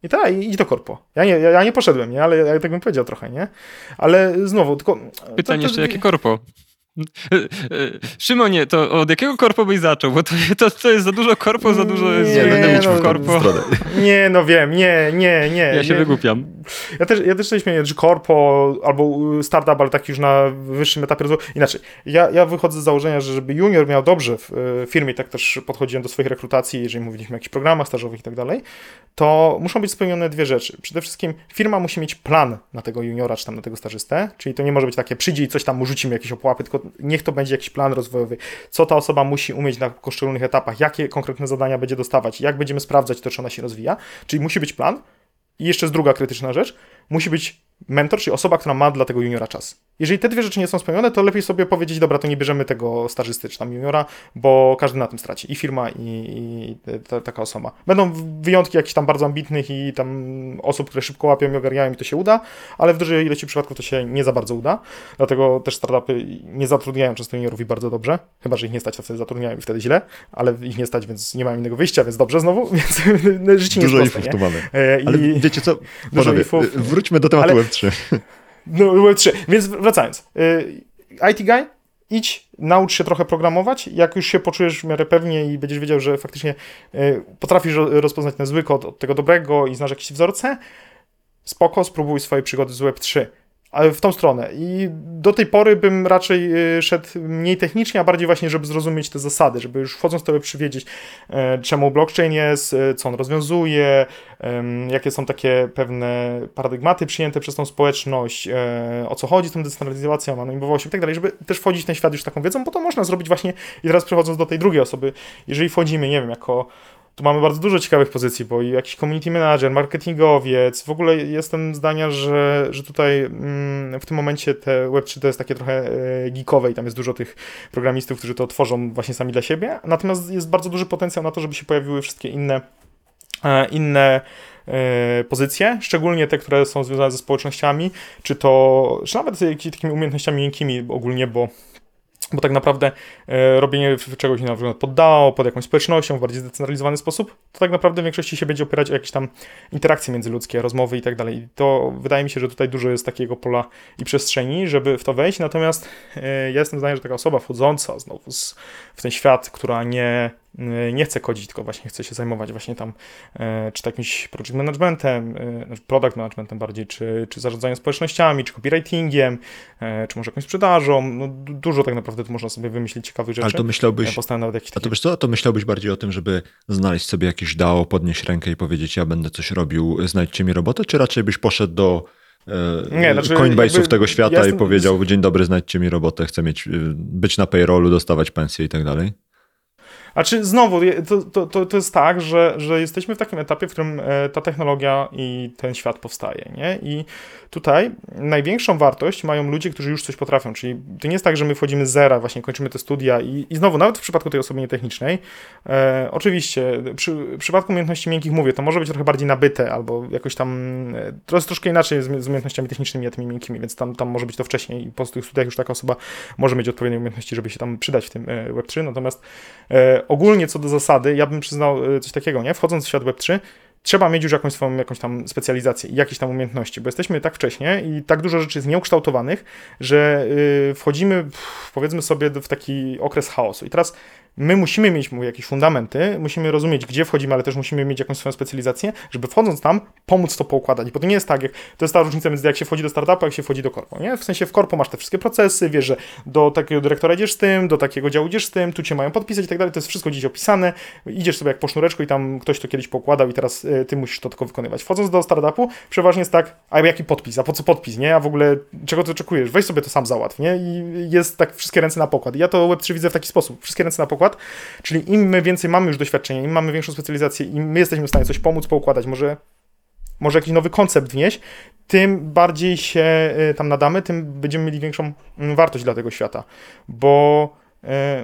I tak, i idź do korpo. Ja nie, ja, ja nie poszedłem, nie? Ale ja tak bym powiedział trochę, nie? Ale znowu, tylko... Pytanie to, to, jeszcze, jakie korpo? Szymonie, to od jakiego korpo byś zaczął? Bo to, to, to jest za dużo korpo, za dużo jest Nie, będę no, mieć w korpo. Stronę. Nie, no wiem, nie, nie, nie. Ja się nie. wygłupiam. Ja też, ja też się śmieję, że korpo albo startup, ale taki już na wyższym etapie rozwoju. Inaczej, ja, ja wychodzę z założenia, że żeby junior miał dobrze w e, firmie, tak też podchodziłem do swoich rekrutacji, jeżeli mówiliśmy o jakichś programach stażowych i tak dalej, to muszą być spełnione dwie rzeczy. Przede wszystkim firma musi mieć plan na tego juniora, czy tam na tego stażystę, czyli to nie może być takie przyjdzie i coś tam mu rzucimy, jakieś opłapy, tylko niech to będzie jakiś plan rozwojowy, co ta osoba musi umieć na poszczególnych etapach, jakie konkretne zadania będzie dostawać, jak będziemy sprawdzać to, czy ona się rozwija, czyli musi być plan, i jeszcze jest druga krytyczna rzecz. Musi być mentor, czyli osoba, która ma dla tego juniora czas. Jeżeli te dwie rzeczy nie są spełnione, to lepiej sobie powiedzieć, dobra, to nie bierzemy tego stażysty czy tam juniora, bo każdy na tym straci. I firma, i, i ta, taka osoba. Będą wyjątki jakichś tam bardzo ambitnych i tam osób, które szybko łapią i ogarniają i to się uda, ale w dużej ilości przypadków to się nie za bardzo uda. Dlatego też startupy nie zatrudniają często juniorów i bardzo dobrze. Chyba, że ich nie stać, to wtedy zatrudniają i wtedy źle, ale ich nie stać, więc nie mają innego wyjścia, więc dobrze znowu, więc życie nie Dużo jest infów nie? tu mamy. E, Ale i- wiecie co? Panowie, infów. wróćmy do tematu Ale- Web3. No, Web3. Więc wracając. Y, IT guy, idź, naucz się trochę programować. Jak już się poczujesz w miarę pewnie i będziesz wiedział, że faktycznie y, potrafisz ro- rozpoznać ten zły kod od tego dobrego i znasz jakieś wzorce, spoko, spróbuj swojej przygody z Web3. Ale w tą stronę. I do tej pory bym raczej y, szedł mniej technicznie, a bardziej właśnie, żeby zrozumieć te zasady, żeby już wchodząc w to Web3 wiedzieć, e, czemu blockchain jest, e, co on rozwiązuje, jakie są takie pewne paradygmaty przyjęte przez tą społeczność, e, o co chodzi z tą decentralizacją, anonimowością i tak dalej, żeby też wchodzić w ten świat już taką wiedzą, bo to można zrobić właśnie i teraz przechodząc do tej drugiej osoby, jeżeli wchodzimy, nie wiem, jako tu mamy bardzo dużo ciekawych pozycji, bo jakiś community manager, marketingowiec, w ogóle jestem zdania, że, że tutaj mm, w tym momencie te Web3 to jest takie trochę e, geekowe i tam jest dużo tych programistów, którzy to tworzą właśnie sami dla siebie, natomiast jest bardzo duży potencjał na to, żeby się pojawiły wszystkie inne e, inne e, pozycje, szczególnie te, które są związane ze społecznościami, czy to, czy nawet z jakimiś takimi umiejętnościami miękkimi ogólnie, bo bo tak naprawdę e, robienie czegoś na przykład pod DAO, pod jakąś społecznością w bardziej zdecentralizowany sposób, to tak naprawdę w większości się będzie opierać o jakieś tam interakcje międzyludzkie, rozmowy i tak dalej. I to wydaje mi się, że tutaj dużo jest takiego pola i przestrzeni, żeby w to wejść. Natomiast e, ja jestem zdania, że taka osoba wchodząca znowu z, w ten świat, która nie, nie chce kodzić, tylko właśnie chce się zajmować właśnie tam e, czy to jakimś project managementem, e, znaczy product managementem bardziej, czy, czy zarządzaniem społecznościami, czy copywritingiem, e, czy może jakąś sprzedażą. No, du- dużo tak naprawdę tu można sobie wymyślić ciekawych rzeczy. Ale to myślałbyś, nawet jakieś a to wiesz co, to myślałbyś bardziej o tym, żeby znaleźć sobie jakiś DAO, podnieść rękę i powiedzieć, ja będę coś robił, znajdźcie mi robotę, czy raczej byś poszedł do Nie, znaczy Coinbase'ów tego świata ja i jestem- powiedział, dzień dobry, znajdźcie mi robotę, chcę mieć, e, być na payrollu, dostawać pensję i tak dalej? A czy znowu, to, to, to jest tak, że, że jesteśmy w takim etapie, w którym e, ta technologia i ten świat powstaje, nie? I tutaj największą wartość mają ludzie, którzy już coś potrafią, czyli to nie jest tak, że my wchodzimy z zera, właśnie kończymy te studia i, i znowu, nawet w przypadku tej osoby nietechnicznej, e, oczywiście, przy w przypadku umiejętności miękkich mówię, to może być trochę bardziej nabyte, albo jakoś tam, e, to jest troszkę inaczej z, z umiejętnościami technicznymi, a tymi miękkimi, więc tam, tam może być to wcześniej i po tych studiach już taka osoba może mieć odpowiednie umiejętności, żeby się tam przydać w tym e, Web3, natomiast E, ogólnie co do zasady, ja bym przyznał e, coś takiego, nie? Wchodząc w świat Web3, trzeba mieć już jakąś swoją jakąś tam specjalizację i jakieś tam umiejętności, bo jesteśmy tak wcześnie i tak dużo rzeczy jest nieukształtowanych, że y, wchodzimy, powiedzmy sobie, w taki okres chaosu. I teraz my musimy mieć jakieś fundamenty, musimy rozumieć, gdzie wchodzimy, ale też musimy mieć jakąś swoją specjalizację, żeby wchodząc tam, pomóc to poukładać, bo to nie jest tak, jak, to jest ta różnica między jak się wchodzi do startupu, jak się wchodzi do korpo, nie? W sensie w korpo masz te wszystkie procesy, wiesz, że do takiego dyrektora idziesz z tym, do takiego działu idziesz z tym, tu cię mają podpisać i tak dalej, to jest wszystko gdzieś opisane, idziesz sobie jak po sznureczku i tam ktoś to kiedyś pokładał i teraz y, ty musisz to tylko wykonywać. Wchodząc do startupu, przeważnie jest tak, a jaki podpis, a po co podpis, nie? A w ogóle czego ty oczekujesz? Weź sobie to sam załatw, nie? I jest tak wszystkie ręce na pokład. I ja to Web3 widzę w taki sposób, wszystkie ręce na pokład, czyli im my więcej mamy już doświadczenia, im mamy większą specjalizację, im my jesteśmy w stanie coś pomóc, poukładać, może, może jakiś nowy koncept wnieść, tym bardziej się y, tam nadamy, tym będziemy mieli większą mm, wartość dla tego świata, bo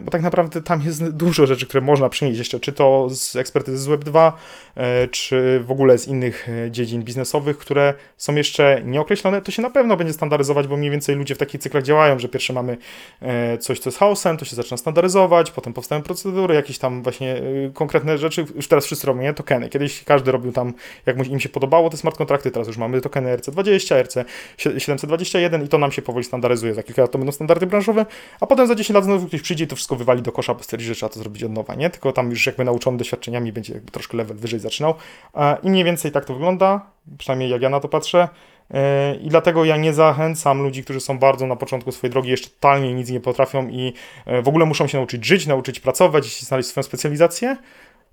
bo tak naprawdę tam jest dużo rzeczy, które można przynieść jeszcze, czy to z ekspertyzy z Web2, e, czy w ogóle z innych e, dziedzin biznesowych, które są jeszcze nieokreślone, to się na pewno będzie standaryzować, bo mniej więcej ludzie w takich cyklach działają, że pierwsze mamy e, coś, co jest chaosem, to się zaczyna standaryzować, potem powstają procedury, jakieś tam właśnie e, konkretne rzeczy, już teraz wszyscy robią, nie? Tokeny. Kiedyś każdy robił tam, jak im się podobało, te smart kontrakty, teraz już mamy tokeny RC20, RC721 i to nam się powoli standaryzuje. Za kilka lat to będą standardy branżowe, a potem za 10 lat znowu ktoś przyjdzie i to wszystko wywali do kosza, bo stwierdzi, że trzeba to zrobić od nowa, nie? Tylko tam już jakby nauczony doświadczeniami będzie jakby troszkę level wyżej zaczynał. E, I mniej więcej tak to wygląda, przynajmniej jak ja na to patrzę. E, I dlatego ja nie zachęcam ludzi, którzy są bardzo na początku swojej drogi, jeszcze totalnie nic nie potrafią i e, w ogóle muszą się nauczyć żyć, nauczyć pracować, znaleźć swoją specjalizację.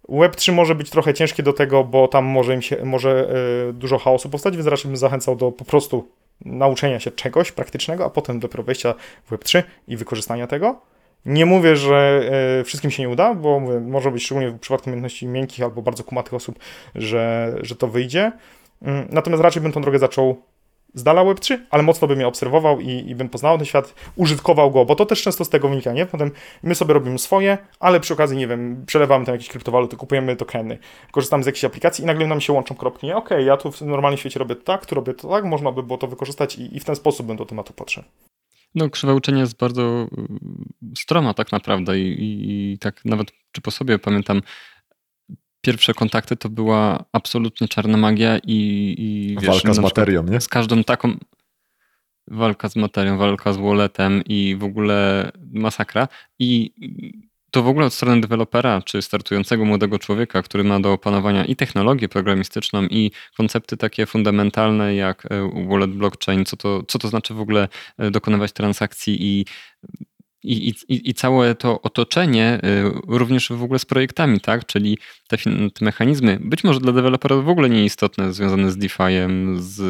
Web3 może być trochę ciężkie do tego, bo tam może im się może dużo chaosu powstać, więc raczej bym zachęcał do po prostu nauczenia się czegoś praktycznego, a potem dopiero wejścia w Web3 i wykorzystania tego. Nie mówię, że e, wszystkim się nie uda, bo mówię, może być szczególnie w przypadku umiejętności miękkich albo bardzo kumatych osób, że, że to wyjdzie. Mm, Natomiast raczej bym tą drogę zaczął z dala Web3, ale mocno bym je obserwował i, i bym poznał ten świat, użytkował go, bo to też często z tego wynika, nie? Potem my sobie robimy swoje, ale przy okazji, nie wiem, przelewamy tam jakieś kryptowaluty, kupujemy tokeny, korzystamy z jakiejś aplikacji i nagle nam się łączą kropki, nie? Okej, ja tu w normalnym świecie robię tak, tu robię to tak, można by było to wykorzystać i, i w ten sposób bym do tematu podszedł. No, krzywa uczenia jest bardzo y, stroma tak naprawdę i, i, i tak nawet czy po sobie pamiętam pierwsze kontakty to była absolutnie czarna magia i, i wiesz, Walka z materią, nie? z każdą taką walka z materią, walka z walletem i w ogóle masakra i to w ogóle od strony dewelopera, czy startującego młodego człowieka, który ma do opanowania i technologię programistyczną, i koncepty takie fundamentalne jak e, wallet blockchain, co to, co to znaczy w ogóle e, dokonywać transakcji i i, i, I całe to otoczenie y, również w ogóle z projektami, tak? Czyli te, te mechanizmy, być może dla deweloperów w ogóle nieistotne, związane z DeFi'em, z,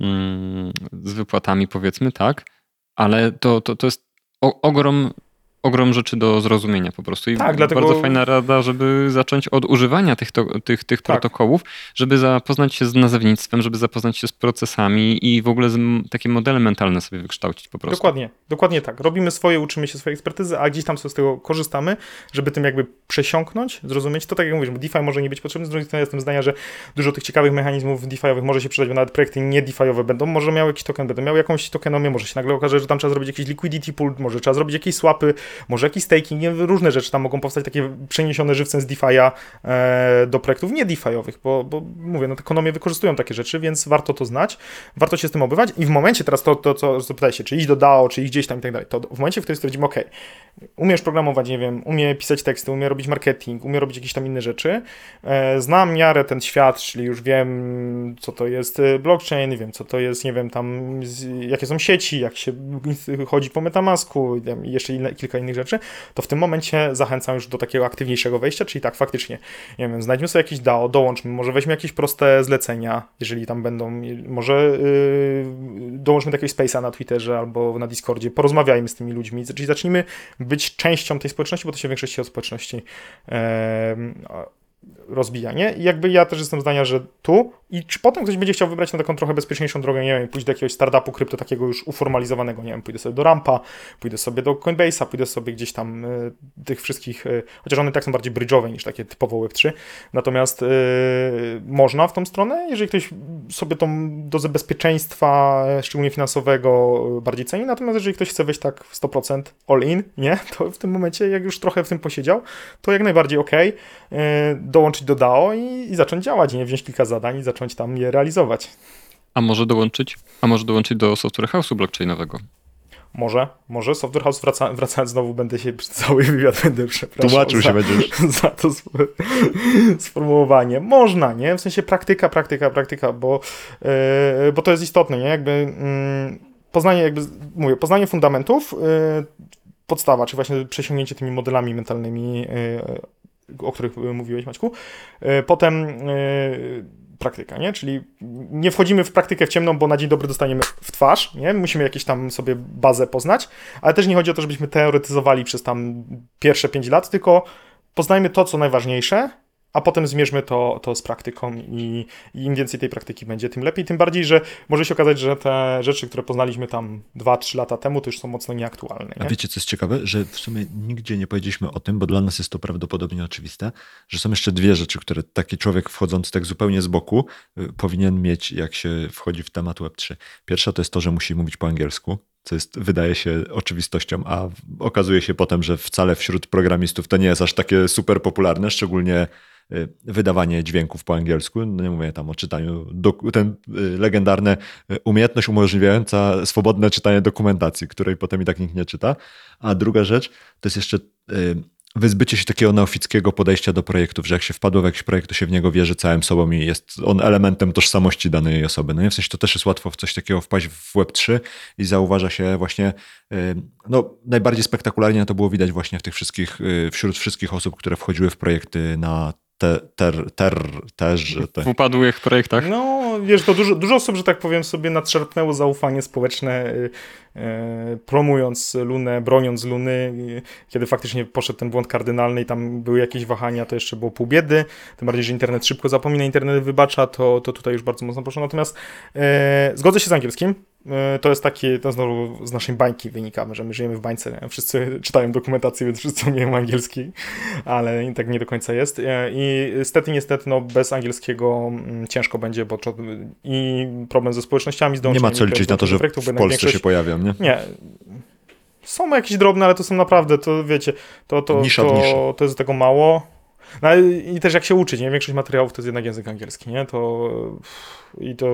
mm, z wypłatami, powiedzmy, tak? Ale to, to, to jest o, ogrom, ogrom rzeczy do zrozumienia po prostu. I Tak, dlatego- bardzo fajna rada, żeby zacząć od używania tych, to, tych, tych Tak. protokołów, żeby zapoznać się z nazewnictwem, żeby zapoznać się z procesami i w ogóle z, takie modele mentalne sobie wykształcić po prostu. Dokładnie, dokładnie tak. Robimy swoje, uczymy się swojej ekspertyzy, a gdzieś tam sobie z tego korzystamy, żeby tym jakby przesiąknąć, zrozumieć. To tak jak mówisz, DeFi może nie być potrzebny, z drugiej strony jestem zdania, że dużo tych ciekawych mechanizmów DeFi'owych może się przydać, bo nawet projekty nie DeFi'owe będą, może miały jakiś token, będą miały jakąś tokenomię, może się nagle okaże, że tam trzeba zrobić jakiś liquidity pool, może trzeba zrobić jakieś swapy, może jakiś staking, nie, różne rzeczy tam mogą powstać, takie przeniesione żywcem z DeFi'a e, do projektów nie DeFi'owych, bo, bo mówię, no ekonomie wykorzystują takie rzeczy, więc warto to znać, warto się z tym obywać i w momencie teraz to, to co zapytałeś się, czy iść do DAO, czy iść gdzieś tam i tak dalej, to w momencie, w którym stwierdzimy, ok, umiesz programować, nie wiem, umie pisać teksty, umie robić marketing, umie robić jakieś tam inne rzeczy, e, znam miarę ten świat, czyli już wiem, co to jest e, blockchain, wiem, co to jest, nie wiem, tam, jakie są sieci, jak się chodzi po Metamasku jeszcze inne, kilka innych rzeczy, to w tym momencie zachęcam już do takiego aktywniejszego wejścia, czyli tak faktycznie, nie wiem, znajdźmy sobie jakiś DAO, dołączmy, może weźmy jakieś proste zlecenia, jeżeli tam będą, może yy, dołączmy do jakiegoś space'a na Twitterze albo na Discordzie, porozmawiajmy z tymi ludźmi, czyli zacznijmy być częścią tej społeczności, bo to się w większości od społeczności em, rozbija, nie? I jakby ja też jestem zdania, że tu i czy potem ktoś będzie chciał wybrać na taką trochę bezpieczniejszą drogę, nie wiem, pójść do jakiegoś startupu krypto takiego już uformalizowanego, nie wiem, pójdę sobie do Rampa, pójdę sobie do Coinbase'a, pójdę sobie gdzieś tam y, tych wszystkich, y, chociaż one tak są bardziej bridge'owe niż takie typowo Web3, natomiast y, można w tą stronę, jeżeli ktoś sobie tą dozę bezpieczeństwa, szczególnie finansowego, bardziej ceni, natomiast jeżeli ktoś chce wejść tak w 100% all in, nie, to w tym momencie, jak już trochę w tym posiedział, to jak najbardziej ok, dołączyć do DAO i, i zacząć działać, nie, wziąć kilka zadań i zacząć tam je realizować. A może dołączyć? A może dołączyć do software house'u blockchainowego? Może, może Software House, wraca, wracając znowu, będę się cały wywiad będę przepraszał Tłumaczył za, się będziesz. za to sp- sformułowanie. Można, nie? W sensie praktyka, praktyka, praktyka, bo, yy, bo to jest istotne, nie? Jakby yy, poznanie, jakby, mówię, poznanie fundamentów, yy, podstawa, czy właśnie przesiągnięcie tymi modelami mentalnymi, yy, o których mówiłeś, Maćku. Yy, potem yy, praktyka, nie? Czyli nie wchodzimy w praktykę w ciemną, bo na dzień dobry dostaniemy w twarz, nie? Musimy jakieś tam sobie bazę poznać, ale też nie chodzi o to, żebyśmy teoretyzowali przez tam pierwsze 5 lat, tylko poznajmy to, co najważniejsze a potem zmierzmy to, to z praktyką i, i im więcej tej praktyki będzie, tym lepiej. Tym bardziej, że może się okazać, że te rzeczy, które poznaliśmy tam 2-3 lata temu, to już są mocno nieaktualne. A Nie? wiecie, co jest ciekawe? Że w sumie nigdzie nie powiedzieliśmy o tym, bo dla nas jest to prawdopodobnie oczywiste, że są jeszcze dwie rzeczy, które taki człowiek wchodząc tak zupełnie z boku y, powinien mieć, jak się wchodzi w temat Web3. Pierwsza to jest to, że musi mówić po angielsku, co jest, wydaje się oczywistością, a okazuje się potem, że wcale wśród programistów to nie jest aż takie super popularne, szczególnie y, wydawanie dźwięków po angielsku. No nie mówię tam o czytaniu, ten y, legendarne y, umiejętność umożliwiająca swobodne czytanie dokumentacji, której potem i tak nikt nie czyta. A druga rzecz to jest jeszcze wyzbycie się takiego neofickiego podejścia do projektów, że jak się wpadło w jakiś projekt, to się w niego wierzy całym sobą i jest on elementem tożsamości danej osoby. No i w sensie to też jest łatwo w coś takiego wpaść w Web3 i zauważa się właśnie, y, no najbardziej spektakularnie to było widać właśnie w tych wszystkich, y, wśród wszystkich osób, które wchodziły w projekty na te, ter, ter, też, te, W upadłych projektach. No, wiesz, to dużo, dużo osób, że tak powiem, sobie nadszarpnęło zaufanie społeczne, y, y, promując Lunę, broniąc Luny. Kiedy faktycznie poszedł ten błąd kardynalny i tam były jakieś wahania, to jeszcze było pół biedy. Tym bardziej, że internet szybko zapomina, internet wybacza, to, to tutaj już bardzo mocno poszło. Natomiast e, zgodzę się z angielskim. E, To jest takie, to znowu z naszej bańki wynikamy, że my żyjemy w bańce. nie? Wszyscy czytają dokumentację, więc wszyscy umieją angielski, ale tak nie do końca jest. E, I niestety, niestety, no, bez angielskiego mm, ciężko będzie, bo i problem ze społecznościami z nie ma co liczyć na to, że w Polsce się większość- pojawią, nie? nie. Są jakieś drobne, ale to są naprawdę, to wiecie, to, to, Nisza to, to jest tego mało. No i też jak się uczyć, nie? Większość materiałów to jest jednak język angielski, nie? To i to,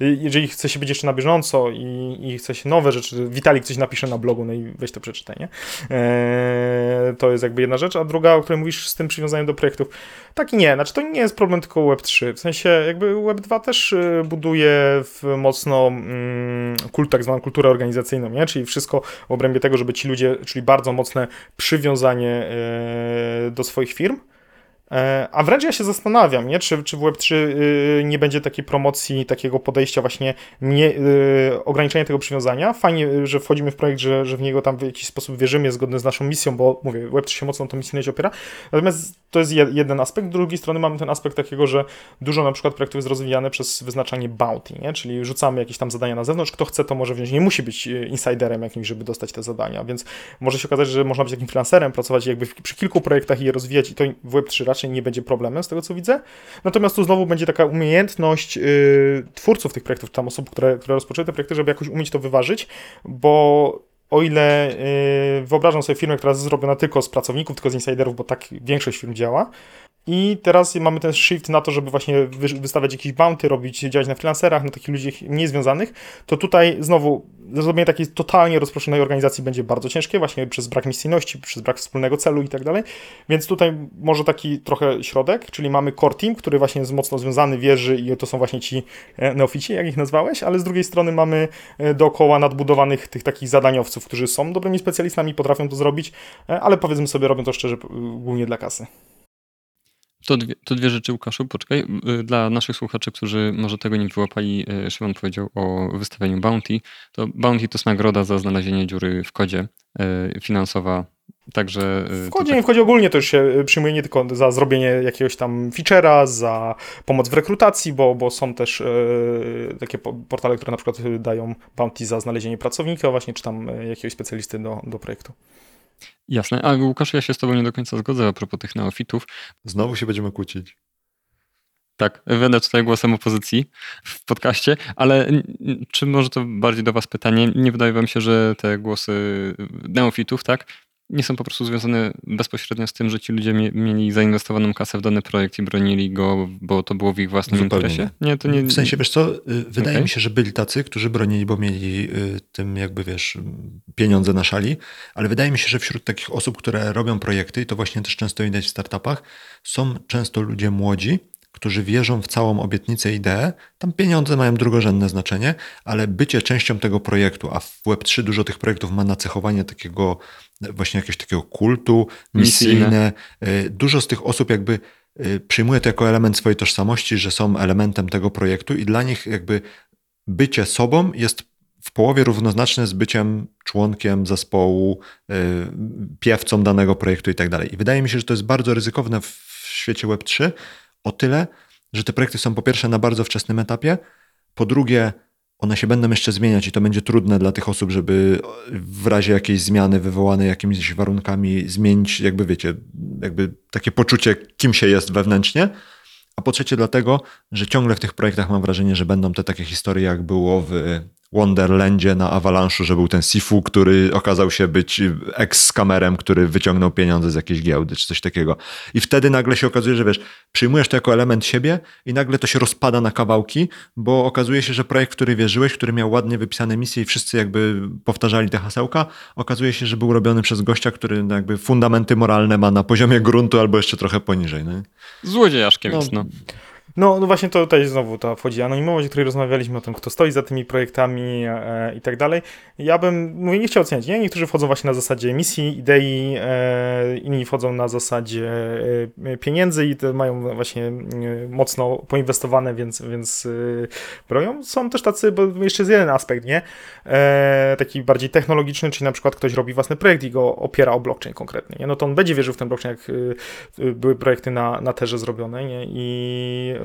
jeżeli chce się być jeszcze na bieżąco i, i chce się nowe rzeczy, Witalik coś napisze na blogu, no i weź to przeczytaj, nie? Eee, to jest jakby jedna rzecz, a druga, o której mówisz z tym przywiązaniem do projektów, tak i nie, znaczy to nie jest problem tylko Web3, w sensie jakby Web2 też y, buduje w mocno mm, kult, tak zwaną kulturę organizacyjną, nie? Czyli wszystko w obrębie tego, żeby ci ludzie, czyli bardzo mocne przywiązanie e, do swoich firm, A wręcz ja się zastanawiam, nie? Czy, czy w Web3 y, nie będzie takiej promocji, takiego podejścia właśnie nie, y, ograniczenia tego przywiązania. Fajnie, y, że wchodzimy w projekt, że, że w niego tam w jakiś sposób wierzymy, zgodny z naszą misją, bo mówię, Web3 się mocno na tą misyjność opiera. Natomiast to jest jed- jeden aspekt. Z drugiej strony mamy ten aspekt takiego, że dużo na przykład projektów jest rozwijane przez wyznaczanie bounty, nie? Czyli rzucamy jakieś tam zadania na zewnątrz, kto chce to może wziąć. Nie musi być insiderem jakimś, żeby dostać te zadania, więc może się okazać, że można być takim freelancerem, pracować jakby przy kilku projektach i je rozwijać i to w Web3 raczej nie będzie problemem z tego, co widzę. Natomiast tu znowu będzie taka umiejętność yy, twórców tych projektów, tam osób, które, które rozpoczęły te projekty, żeby jakoś umieć to wyważyć, bo o ile yy, wyobrażam sobie firmę, która jest zrobiona tylko z pracowników, tylko z insiderów, bo tak większość firm działa, i teraz mamy ten shift na to, żeby właśnie wy- wystawiać jakieś bounty, robić, działać na freelancerach, na takich ludzi mniej związanych, to tutaj znowu zrobienie takiej totalnie rozproszonej organizacji będzie bardzo ciężkie, właśnie przez brak misyjności, przez brak wspólnego celu i tak dalej. Więc tutaj może taki trochę środek, czyli mamy core team, który właśnie jest mocno związany, wierzy i to są właśnie ci e, neofici, jak ich nazwałeś, ale z drugiej strony mamy e, dookoła nadbudowanych tych takich zadaniowców, którzy są dobrymi specjalistami, potrafią to zrobić, e, ale powiedzmy sobie, robią to szczerze, głównie dla kasy. To dwie, to dwie rzeczy, Łukaszu, poczekaj. Y, Dla naszych słuchaczy, którzy może tego nie wyłapali, y, Szymon powiedział o wystawieniu bounty. To bounty to jest nagroda za znalezienie dziury w kodzie y, finansowa. Także W kodzie, tak- nie w kodzie ogólnie to już się przyjmuje nie tylko za zrobienie jakiegoś tam feature'a, za pomoc w rekrutacji, bo, bo są też takie po- portale, które na przykład dają bounty za znalezienie pracownika właśnie, czy tam jakiegoś specjalisty do, do projektu. Jasne. A Łukaszu, ja się z tobą nie do końca zgodzę a propos tych neofitów. Znowu się będziemy kłócić. Tak, będę tutaj głosem opozycji w podcaście, ale czy może to bardziej do was pytanie? Nie wydaje wam się, że te głosy neofitów, tak, nie są po prostu związane bezpośrednio z tym, że ci ludzie mie- mieli zainwestowaną kasę w dany projekt i bronili go, bo to było w ich własnym Zupełnie interesie? Nie, to nie. W sensie, wiesz co, y, wydaje Okej. mi się, że byli tacy, którzy bronili, bo mieli y, tym jakby, wiesz, pieniądze na szali, ale wydaje mi się, że wśród takich osób, które robią projekty, i to właśnie też często widać w startupach, są często ludzie młodzi, którzy wierzą w całą obietnicę, ideę. Tam pieniądze mają drugorzędne znaczenie, ale bycie częścią tego projektu, a w Web3 dużo tych projektów ma nacechowanie takiego właśnie jakiegoś takiego kultu, Misyjne. misyjne. Y, Dużo z tych osób jakby y, przyjmuje to jako element swojej tożsamości, że są elementem tego projektu i dla nich jakby bycie sobą jest w połowie równoznaczne z byciem członkiem zespołu, y, piewcą danego projektu i tak dalej. I wydaje mi się, że to jest bardzo ryzykowne w świecie Web3 o tyle, że te projekty są po pierwsze na bardzo wczesnym etapie, po drugie one się będą jeszcze zmieniać i to będzie trudne dla tych osób, żeby w razie jakiejś zmiany wywołanej jakimiś warunkami zmienić, jakby wiecie, jakby takie poczucie, kim się jest wewnętrznie. A po trzecie dlatego, że ciągle w tych projektach mam wrażenie, że będą te takie historie, jak było w Wonderlandzie na Avalanche'u, że był ten Sifu, który okazał się być ex-skamerem, który wyciągnął pieniądze z jakiejś giełdy czy coś takiego. I wtedy nagle się okazuje, że wiesz, przyjmujesz to jako element siebie i nagle to się rozpada na kawałki, bo okazuje się, że projekt, w który wierzyłeś, który miał ładnie wypisane misje i wszyscy jakby powtarzali te hasełka, okazuje się, że był robiony przez gościa, który jakby fundamenty moralne ma na poziomie gruntu albo jeszcze trochę poniżej. No. Złodziejaszkiem No, jest, no. No, no właśnie to tutaj znowu ta wchodzi anonimowość, o której rozmawialiśmy, o tym, kto stoi za tymi projektami e, i tak dalej. Ja bym, mówię, nie chciał oceniać, nie? Niektórzy wchodzą właśnie na zasadzie misji, idei, e, inni wchodzą na zasadzie e, pieniędzy i to mają właśnie e, mocno poinwestowane, więc, więc e, broją. Są też tacy, bo jeszcze jest jeden aspekt, nie? E, taki bardziej technologiczny, czyli na przykład ktoś robi własny projekt i go opiera o blockchain konkretnie, nie? No to on będzie wierzył w ten blockchain, jak e, były projekty na, na terze zrobione, nie? I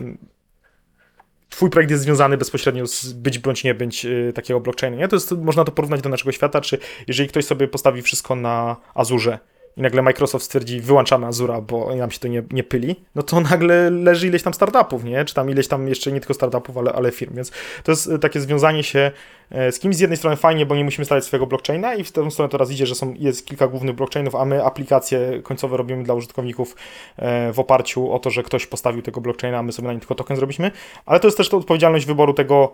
twój projekt jest związany bezpośrednio z być bądź nie być takiego blockchainu. Nie? To jest, można to porównać do naszego świata, czy jeżeli ktoś sobie postawi wszystko na Azurze i nagle Microsoft stwierdzi, wyłączamy Azura, bo nam się to nie, nie pyli, no to nagle leży ileś tam startupów, nie? Czy tam ileś tam jeszcze nie tylko startupów, ale, ale firm. Więc to jest y, takie związanie się e, z kimś z jednej strony fajnie, bo nie musimy stawiać swojego blockchaina i w tę stronę to raz idzie, że są, jest kilka głównych blockchainów, a my aplikacje końcowe robimy dla użytkowników e, w oparciu o to, że ktoś postawił tego blockchaina, a my sobie na nim tylko token zrobiliśmy, ale to jest też to odpowiedzialność wyboru tego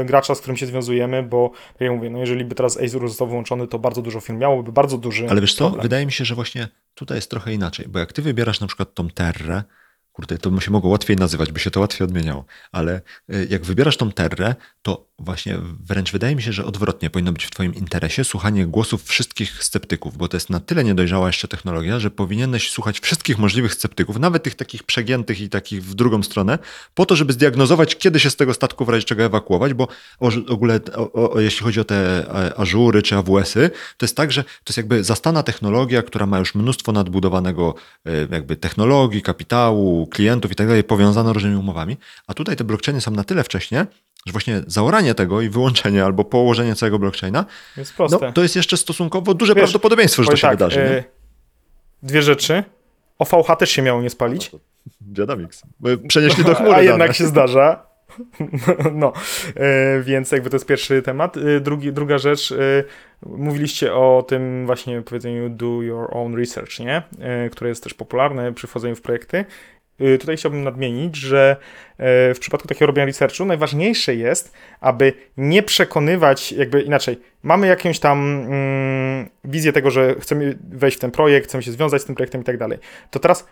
e, gracza, z którym się związujemy, bo tak jak mówię, no jeżeli by teraz Azure został wyłączony, to bardzo dużo firm miałoby bardzo duży Ale wiesz co, problem. wydaje mi się, że właśnie tutaj jest trochę inaczej, bo jak ty wybierasz na przykład tą terrę, kurde, to by się mogło łatwiej nazywać, by się to łatwiej odmieniało, ale y, jak wybierasz tą terrę, to właśnie wręcz wydaje mi się, że odwrotnie powinno być w twoim interesie słuchanie głosów wszystkich sceptyków, bo to jest na tyle niedojrzała jeszcze technologia, że powinieneś słuchać wszystkich możliwych sceptyków, nawet tych takich przegiętych i takich w drugą stronę, po to, żeby zdiagnozować, kiedy się z tego statku w razie czego ewakuować, bo o, ogóle, o, o, jeśli chodzi o te ażury czy AWS-y, to jest tak, że to jest jakby zastana technologia, która ma już mnóstwo nadbudowanego e, jakby technologii, kapitału, klientów i tak dalej, powiązane różnymi umowami, a tutaj te blockchainy są na tyle wcześnie, że właśnie zaoranie tego i wyłączenie albo położenie całego blockchaina, Jest proste. no, to jest jeszcze stosunkowo duże Wiesz, prawdopodobieństwo, że to się tak, wydarzy. Nie? Dwie rzeczy. OVH też się miało nie spalić. Dziadamix. Przenieśli do chmury A jednak dane. się zdarza. No, e, więc jakby to jest pierwszy temat. E, Drugi, druga rzecz, mówiliście o tym właśnie powiedzeniu do your own research, nie? Które jest też popularne przy wchodzeniu w projekty. E, Tutaj chciałbym nadmienić, że e, w przypadku takiego robienia researchu najważniejsze jest, aby nie przekonywać, jakby inaczej, mamy jakąś tam mm, wizję tego, że chcemy wejść w ten projekt, chcemy się związać z tym projektem i tak dalej. To teraz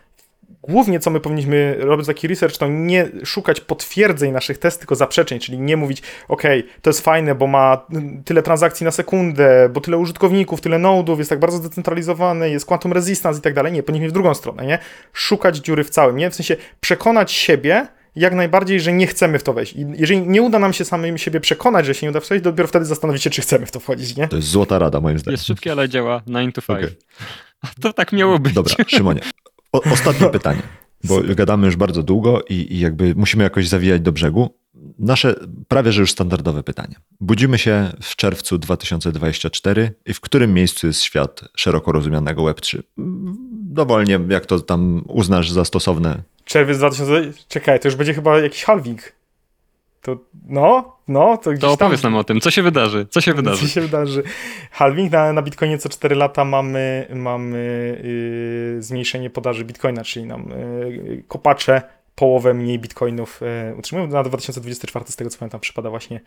głównie co my powinniśmy robić taki research, to nie szukać potwierdzeń naszych testów, tylko zaprzeczeń, czyli nie mówić, ok, to jest fajne, bo ma tyle transakcji na sekundę, bo tyle użytkowników, tyle nodów, jest tak bardzo zdecentralizowany, jest quantum resistance i tak dalej. Nie, powinniśmy w drugą stronę, nie? Szukać dziury w całym, nie? W sensie przekonać siebie, jak najbardziej, że nie chcemy w to wejść. I jeżeli nie uda nam się samym siebie przekonać, że się nie uda wejść, dopiero wtedy zastanowić się, czy chcemy w to wchodzić, nie? To jest złota rada, moim zdaniem. Jest szybkie, ale działa 9 to 5. Okej. A to tak miało być. Dobra, Szymonie. O, ostatnie pytanie, bo gadamy już bardzo długo i, i jakby musimy jakoś zawijać do brzegu. Nasze prawie że już standardowe pytanie. Budzimy się w czerwcu 2024 i w którym miejscu jest świat szeroko rozumianego Web3? Dowolnie, jak to tam uznasz za stosowne. Czerwiec 2000... Czekaj, to już będzie chyba jakiś halving. To, no, no, to gdzieś To tam... opowiedz nam o tym, co się wydarzy, co się Co wydarzy. się wydarzy? Halving na, na Bitcoinie co 4 lata mamy, mamy yy, zmniejszenie podaży Bitcoina, czyli nam yy, kopacze połowę mniej bitcoinów yy, utrzymują. Na 2024 z tego co pamiętam przypada właśnie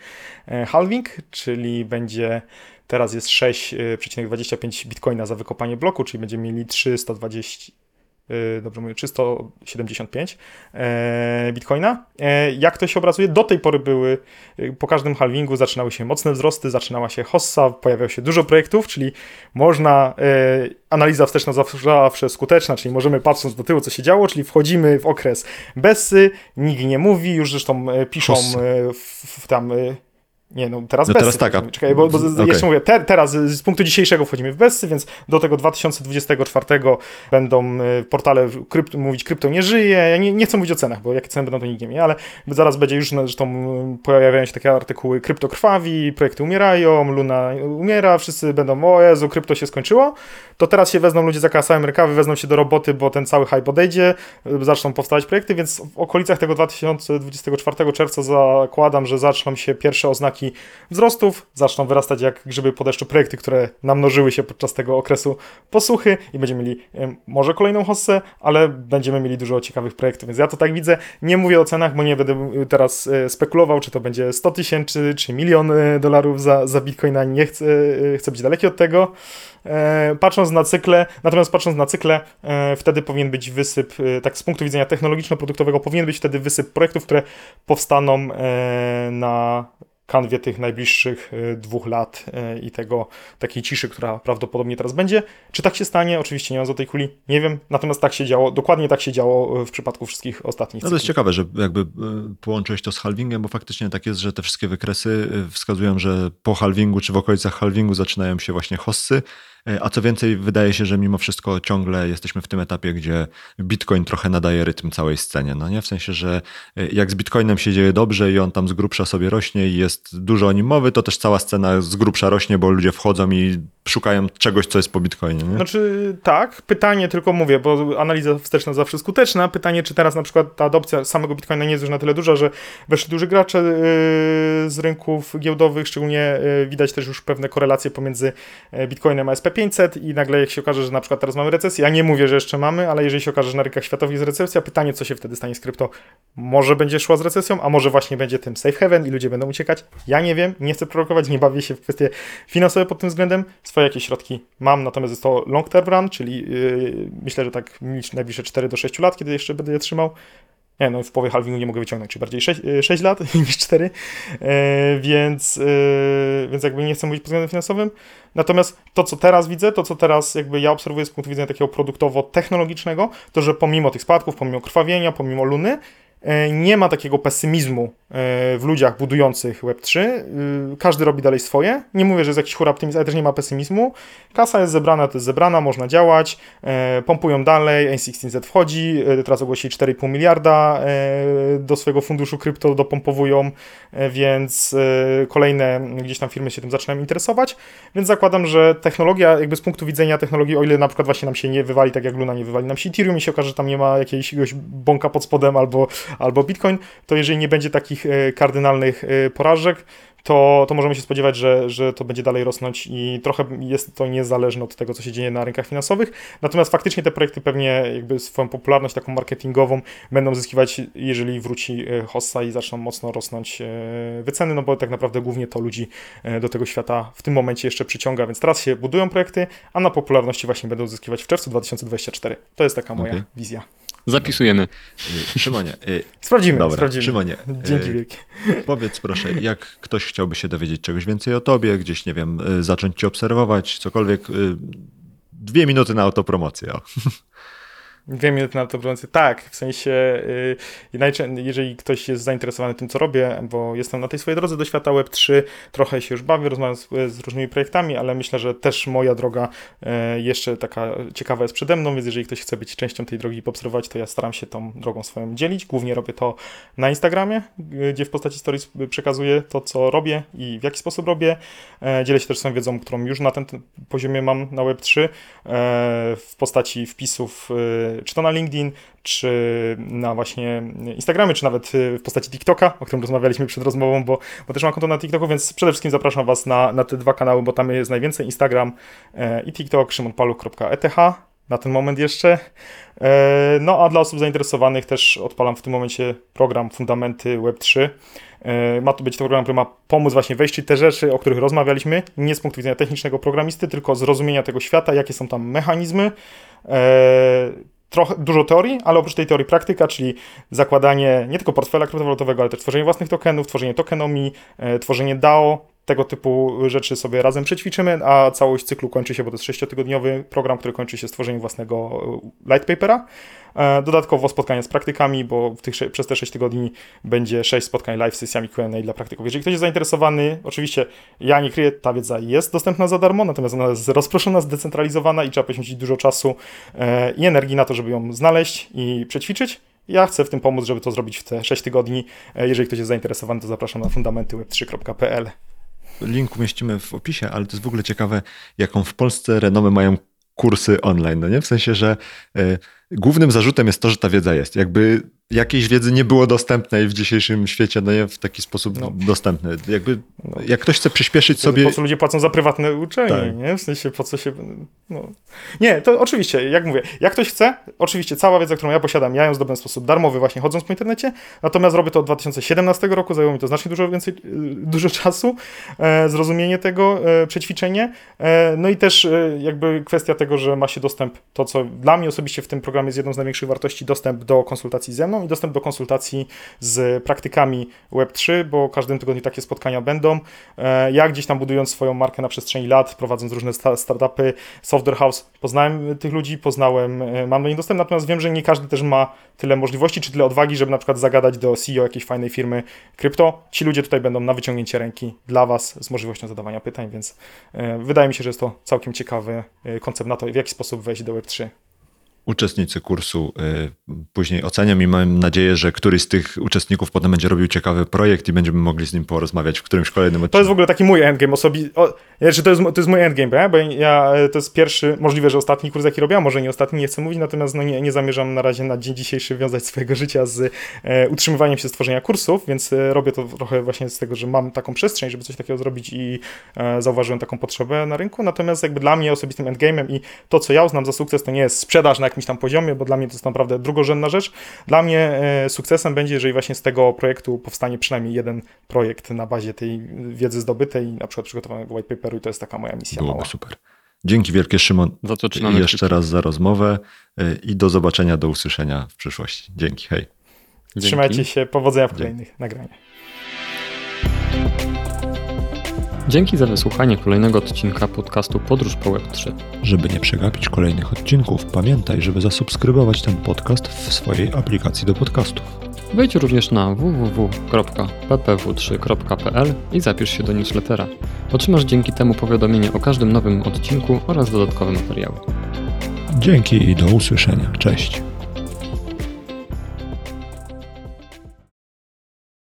yy, halving, czyli będzie teraz jest 6,25 bitcoina za wykopanie bloku, czyli będziemy mieli 320 yy, dobrze mówię, 375 e, bitcoina. E, jak to się obrazuje? Do tej pory były, e, po każdym halvingu zaczynały się mocne wzrosty, zaczynała się hossa, pojawiało się dużo projektów, czyli można, e, analiza wsteczna zawsze, skuteczna, czyli możemy patrząc do tyłu, co się działo, czyli wchodzimy w okres Bessy, nikt nie mówi, już zresztą piszą w, w tam... Nie, no teraz No Bessy teraz tak, a- wchodzimy. Czekaj, bo, bo z, Okej. jeszcze mówię, te, teraz z, punktu dzisiejszego wchodzimy w Bessy, więc do tego 2024 będą y, portale krypt, mówić krypto nie żyje. Ja nie, nie chcę mówić o cenach, bo jakie ceny będą to nikt nie wie, ale zaraz będzie już, zresztą y, pojawiają się takie artykuły krypto krwawi, projekty umierają, Luna umiera, wszyscy będą, o Jezu, krypto się skończyło. To teraz się wezmą ludzie za kasałem rękawy, wezmą się do roboty, bo ten cały hype odejdzie, y, zaczną powstawać projekty, więc w okolicach tego 2024 czerwca zakładam, że zaczną się pierwsze oznaki wzrostów, zaczną wyrastać jak grzyby po deszczu projekty, które namnożyły się podczas tego okresu posuchy i będziemy mieli może kolejną hossę, ale będziemy mieli dużo ciekawych projektów, więc ja to tak widzę. Nie mówię o cenach, bo nie będę teraz e, spekulował, czy to będzie 100 tysięcy, czy milion e, dolarów za, za bitcoina. Nie chcę, e, chcę być daleki od tego. Patrząc na cykle, natomiast patrząc na cykle, wtedy powinien być wysyp, tak z punktu widzenia technologiczno-produktowego, powinien być wtedy wysyp projektów, które powstaną na kanwie tych najbliższych e, dwóch lat e, i tego takiej ciszy, która prawdopodobnie teraz będzie. Czy tak się stanie? Oczywiście nie mam złotej kuli, nie wiem. Natomiast tak się działo, dokładnie tak się działo e, w przypadku wszystkich ostatnich No to jest ciekawe, że jakby y, połączyłeś to z halvingiem, bo faktycznie tak jest, że te wszystkie wykresy y, wskazują, że po halvingu czy w okolicach halvingu zaczynają się właśnie hossy, y, a co więcej wydaje się, że mimo wszystko ciągle jesteśmy w tym etapie, gdzie Bitcoin trochę nadaje rytm całej scenie, no nie? W sensie, że y, jak z Bitcoinem się dzieje dobrze i on tam z grubsza sobie rośnie i jest dużo o nim mowy, to też cała scena z grubsza rośnie, bo ludzie wchodzą i szukają czegoś, co jest po Bitcoinie, nie? Znaczy tak, pytanie tylko mówię, bo analiza wsteczna zawsze skuteczna. Pytanie, czy teraz na przykład ta adopcja samego Bitcoina nie jest już na tyle duża, że weszli duży gracze yy, z rynków giełdowych, szczególnie yy, widać też już pewne korelacje pomiędzy Bitcoinem a SP500 i nagle jak się okaże, że na przykład teraz mamy recesję, ja nie mówię, że jeszcze mamy, ale jeżeli się okaże, że na rynkach światowych jest recesja, pytanie, co się wtedy stanie z krypto, może będzie szła z recesją, a może właśnie będzie tym safe haven i ludzie będą uciekać. Ja nie wiem, nie chcę prorokować, nie bawię się w kwestie finansowe pod tym względem. Swoje jakieś środki mam, natomiast jest to long term run, czyli yy, myślę, że tak najbliższe 4 do 6 lat, kiedy jeszcze będę je trzymał. Nie, no w połowie halvingu nie mogę wyciągnąć, czy bardziej 6, 6 lat niż 4, e, więc, e, więc jakby nie chcę mówić pod względem finansowym. Natomiast to, co teraz widzę, to, co teraz jakby ja obserwuję z punktu widzenia takiego produktowo-technologicznego, to, że pomimo tych spadków, pomimo krwawienia, pomimo luny, e, nie ma takiego pesymizmu e, w ludziach budujących Web3. E, Każdy robi dalej swoje. Nie mówię, że jest jakiś hura optymizm, ale też nie ma pesymizmu. Kasa jest zebrana, to jest zebrana, można działać. E, Pompują dalej, N16Z wchodzi, e, teraz ogłosili 4,5 miliarda e, do swojego funduszu krypto dopompowują, e, więc e, kolejne gdzieś tam firmy się tym zaczynają interesować. Więc zakładam, że technologia, jakby z punktu widzenia technologii, o ile na przykład właśnie nam się nie wywali, tak jak Luna nie wywali nam się Ethereum i się okaże, że tam nie ma jakiegoś bąka pod spodem albo, albo Bitcoin, to jeżeli nie będzie takich e, kardynalnych e, porażek, to, to możemy się spodziewać, że, że to będzie dalej rosnąć i trochę jest to niezależne od tego, co się dzieje na rynkach finansowych. Natomiast faktycznie te projekty pewnie jakby swoją popularność taką marketingową będą zyskiwać, jeżeli wróci e, hossa i zaczną mocno rosnąć wyceny, no bo tak naprawdę głównie to ludzi do tego świata w tym momencie jeszcze przyciąga, więc teraz się budują projekty, a na popularności właśnie będą zyskiwać w czerwcu 2024. To jest taka moja Okej. wizja. Zapisujemy. Y, Szymonie, y, Sprawdzimy, dobra, sprawdzimy. Szymonie, Dzięki y, wielkie. Powiedz proszę, jak ktoś chciałby się dowiedzieć czegoś więcej o tobie, gdzieś, nie wiem, zacząć cię obserwować, cokolwiek, dwie minuty na autopromocję. O. Dwie minuty na to brązy. Tak, w sensie, najczę- jeżeli ktoś jest zainteresowany tym, co robię, bo jestem na tej swojej drodze do świata Web3, trochę się już bawię, rozmawiam z, z różnymi projektami, ale myślę, że też moja droga yy, jeszcze taka ciekawa jest przede mną, więc jeżeli ktoś chce być częścią tej drogi i poobserwować, to ja staram się tą drogą swoją dzielić. Głównie robię to na Instagramie, yy, gdzie w postaci stories przekazuję to, co robię i w jaki sposób robię. Yy, dzielę się też swoją wiedzą, którą już na tym poziomie mam na Web3, yy, w postaci wpisów czy to na LinkedIn, czy na właśnie Instagramie, czy nawet y, w postaci TikToka, o którym rozmawialiśmy przed rozmową, bo, bo też mam konto na TikToku, więc przede wszystkim zapraszam Was na, na te dwa kanały, bo tam jest najwięcej Instagram e, i TikTok, szymonpaluch.eth na ten moment jeszcze. E, No a dla osób zainteresowanych też odpalam w tym momencie program Fundamenty Web3. E, Ma to być to program, który ma pomóc właśnie wejść w te rzeczy, o których rozmawialiśmy, nie z punktu widzenia technicznego programisty, tylko zrozumienia tego świata, jakie są tam mechanizmy. Trochę, dużo teorii, ale oprócz tej teorii praktyka, czyli zakładanie nie tylko portfela kryptowalutowego, ale też tworzenie własnych tokenów, tworzenie tokenomii, e, tworzenie DAO, tego typu rzeczy sobie razem przećwiczymy, a całość cyklu kończy się, bo to jest sześciotygodniowy program, który kończy się stworzeniem własnego e, light papera. E, Dodatkowo spotkania z praktykami, bo tych, przez te 6 tygodni będzie 6 spotkań live z sesjami Q&A dla praktyków. Jeżeli ktoś jest zainteresowany, oczywiście ja nie kryję, ta wiedza jest dostępna za darmo, natomiast ona jest rozproszona, zdecentralizowana i trzeba poświęcić dużo czasu e, i energii na to, żeby ją znaleźć i przećwiczyć. Ja chcę w tym pomóc, żeby to zrobić w te 6 tygodni. E, Jeżeli ktoś jest zainteresowany, to zapraszam na fundamentyweb3.pl. Link umieścimy w opisie, ale to jest w ogóle ciekawe, jaką w Polsce renomę mają kursy online, no nie? W sensie, że y, głównym zarzutem jest to, że ta wiedza jest. Jakby jakiejś wiedzy nie było dostępnej w dzisiejszym świecie, no nie? W taki sposób No. dostępny. Jakby No. jak ktoś chce przyspieszyć Sobie... sobie... Po co ludzie płacą za prywatne uczenie, Tak. nie? W sensie, po co się... No. Nie, to oczywiście, jak mówię, jak ktoś chce, oczywiście cała wiedza, którą ja posiadam, ja ją zdobyłem w sposób darmowy właśnie chodząc po internecie, natomiast robię to od 2017 roku, zajęło mi to znacznie dużo więcej, y, dużo czasu, e, zrozumienie tego, e, przećwiczenie, e, no i też e, jakby kwestia tego, że ma się dostęp, to co dla mnie osobiście w tym programie jest jedną z największych wartości, dostęp do konsultacji ze mną i dostęp do konsultacji z praktykami Web3, bo każdym tygodniu takie spotkania będą. E, Ja gdzieś tam budując swoją markę na przestrzeni lat, prowadząc różne sta- startupy, Software House, poznałem tych ludzi, poznałem, e, mam do nich dostęp, natomiast wiem, że nie każdy też ma tyle możliwości, czy tyle odwagi, żeby na przykład zagadać do CEO jakiejś fajnej firmy krypto. Ci ludzie tutaj będą na wyciągnięcie ręki dla Was z możliwością zadawania pytań, więc e, wydaje mi się, że jest to całkiem ciekawy koncept na to, w jaki sposób wejść do Web3. Uczestnicy kursu y, później ocenią i mam nadzieję, że któryś z tych uczestników potem będzie robił ciekawy projekt i będziemy mogli z nim porozmawiać w którymś kolejnym odcinku. To jest w ogóle taki mój endgame osobi... O, znaczy to, jest, to jest mój endgame, nie? bo ja, to jest pierwszy, możliwe, że ostatni kurs, jaki robię, a może nie ostatni, nie chcę mówić, natomiast no nie, nie zamierzam na razie na dzień dzisiejszy wiązać swojego życia z e, utrzymywaniem się z tworzenia kursów, więc e, robię to trochę właśnie z tego, że mam taką przestrzeń, żeby coś takiego zrobić i e, zauważyłem taką potrzebę na rynku, natomiast jakby dla mnie osobistym endgame'em i to, co ja uznam za sukces, to nie jest sprzedaż na jakimś tam poziomie, bo dla mnie to jest naprawdę drugorzędna rzecz. Dla mnie e, sukcesem będzie, jeżeli właśnie z tego projektu powstanie przynajmniej jeden projekt na bazie tej wiedzy zdobytej, na przykład przygotowanego white paperu i to jest taka moja misja Byłoby mała. super. Dzięki wielkie Szymon Za to trzymamy jeszcze raz za rozmowę y, i do zobaczenia, do usłyszenia w przyszłości. Dzięki, hej. Dzięki. Trzymajcie się, powodzenia w Dzięki. kolejnych nagraniach. Dzięki za wysłuchanie kolejnego odcinka podcastu Podróż po Web3. Żeby nie przegapić kolejnych odcinków, pamiętaj, żeby zasubskrybować ten podcast w swojej aplikacji do podcastów. Wejdź również na www.ppw3.pl i zapisz się do newslettera. Otrzymasz dzięki temu powiadomienie o każdym nowym odcinku oraz dodatkowe materiały. Dzięki i do usłyszenia. Cześć.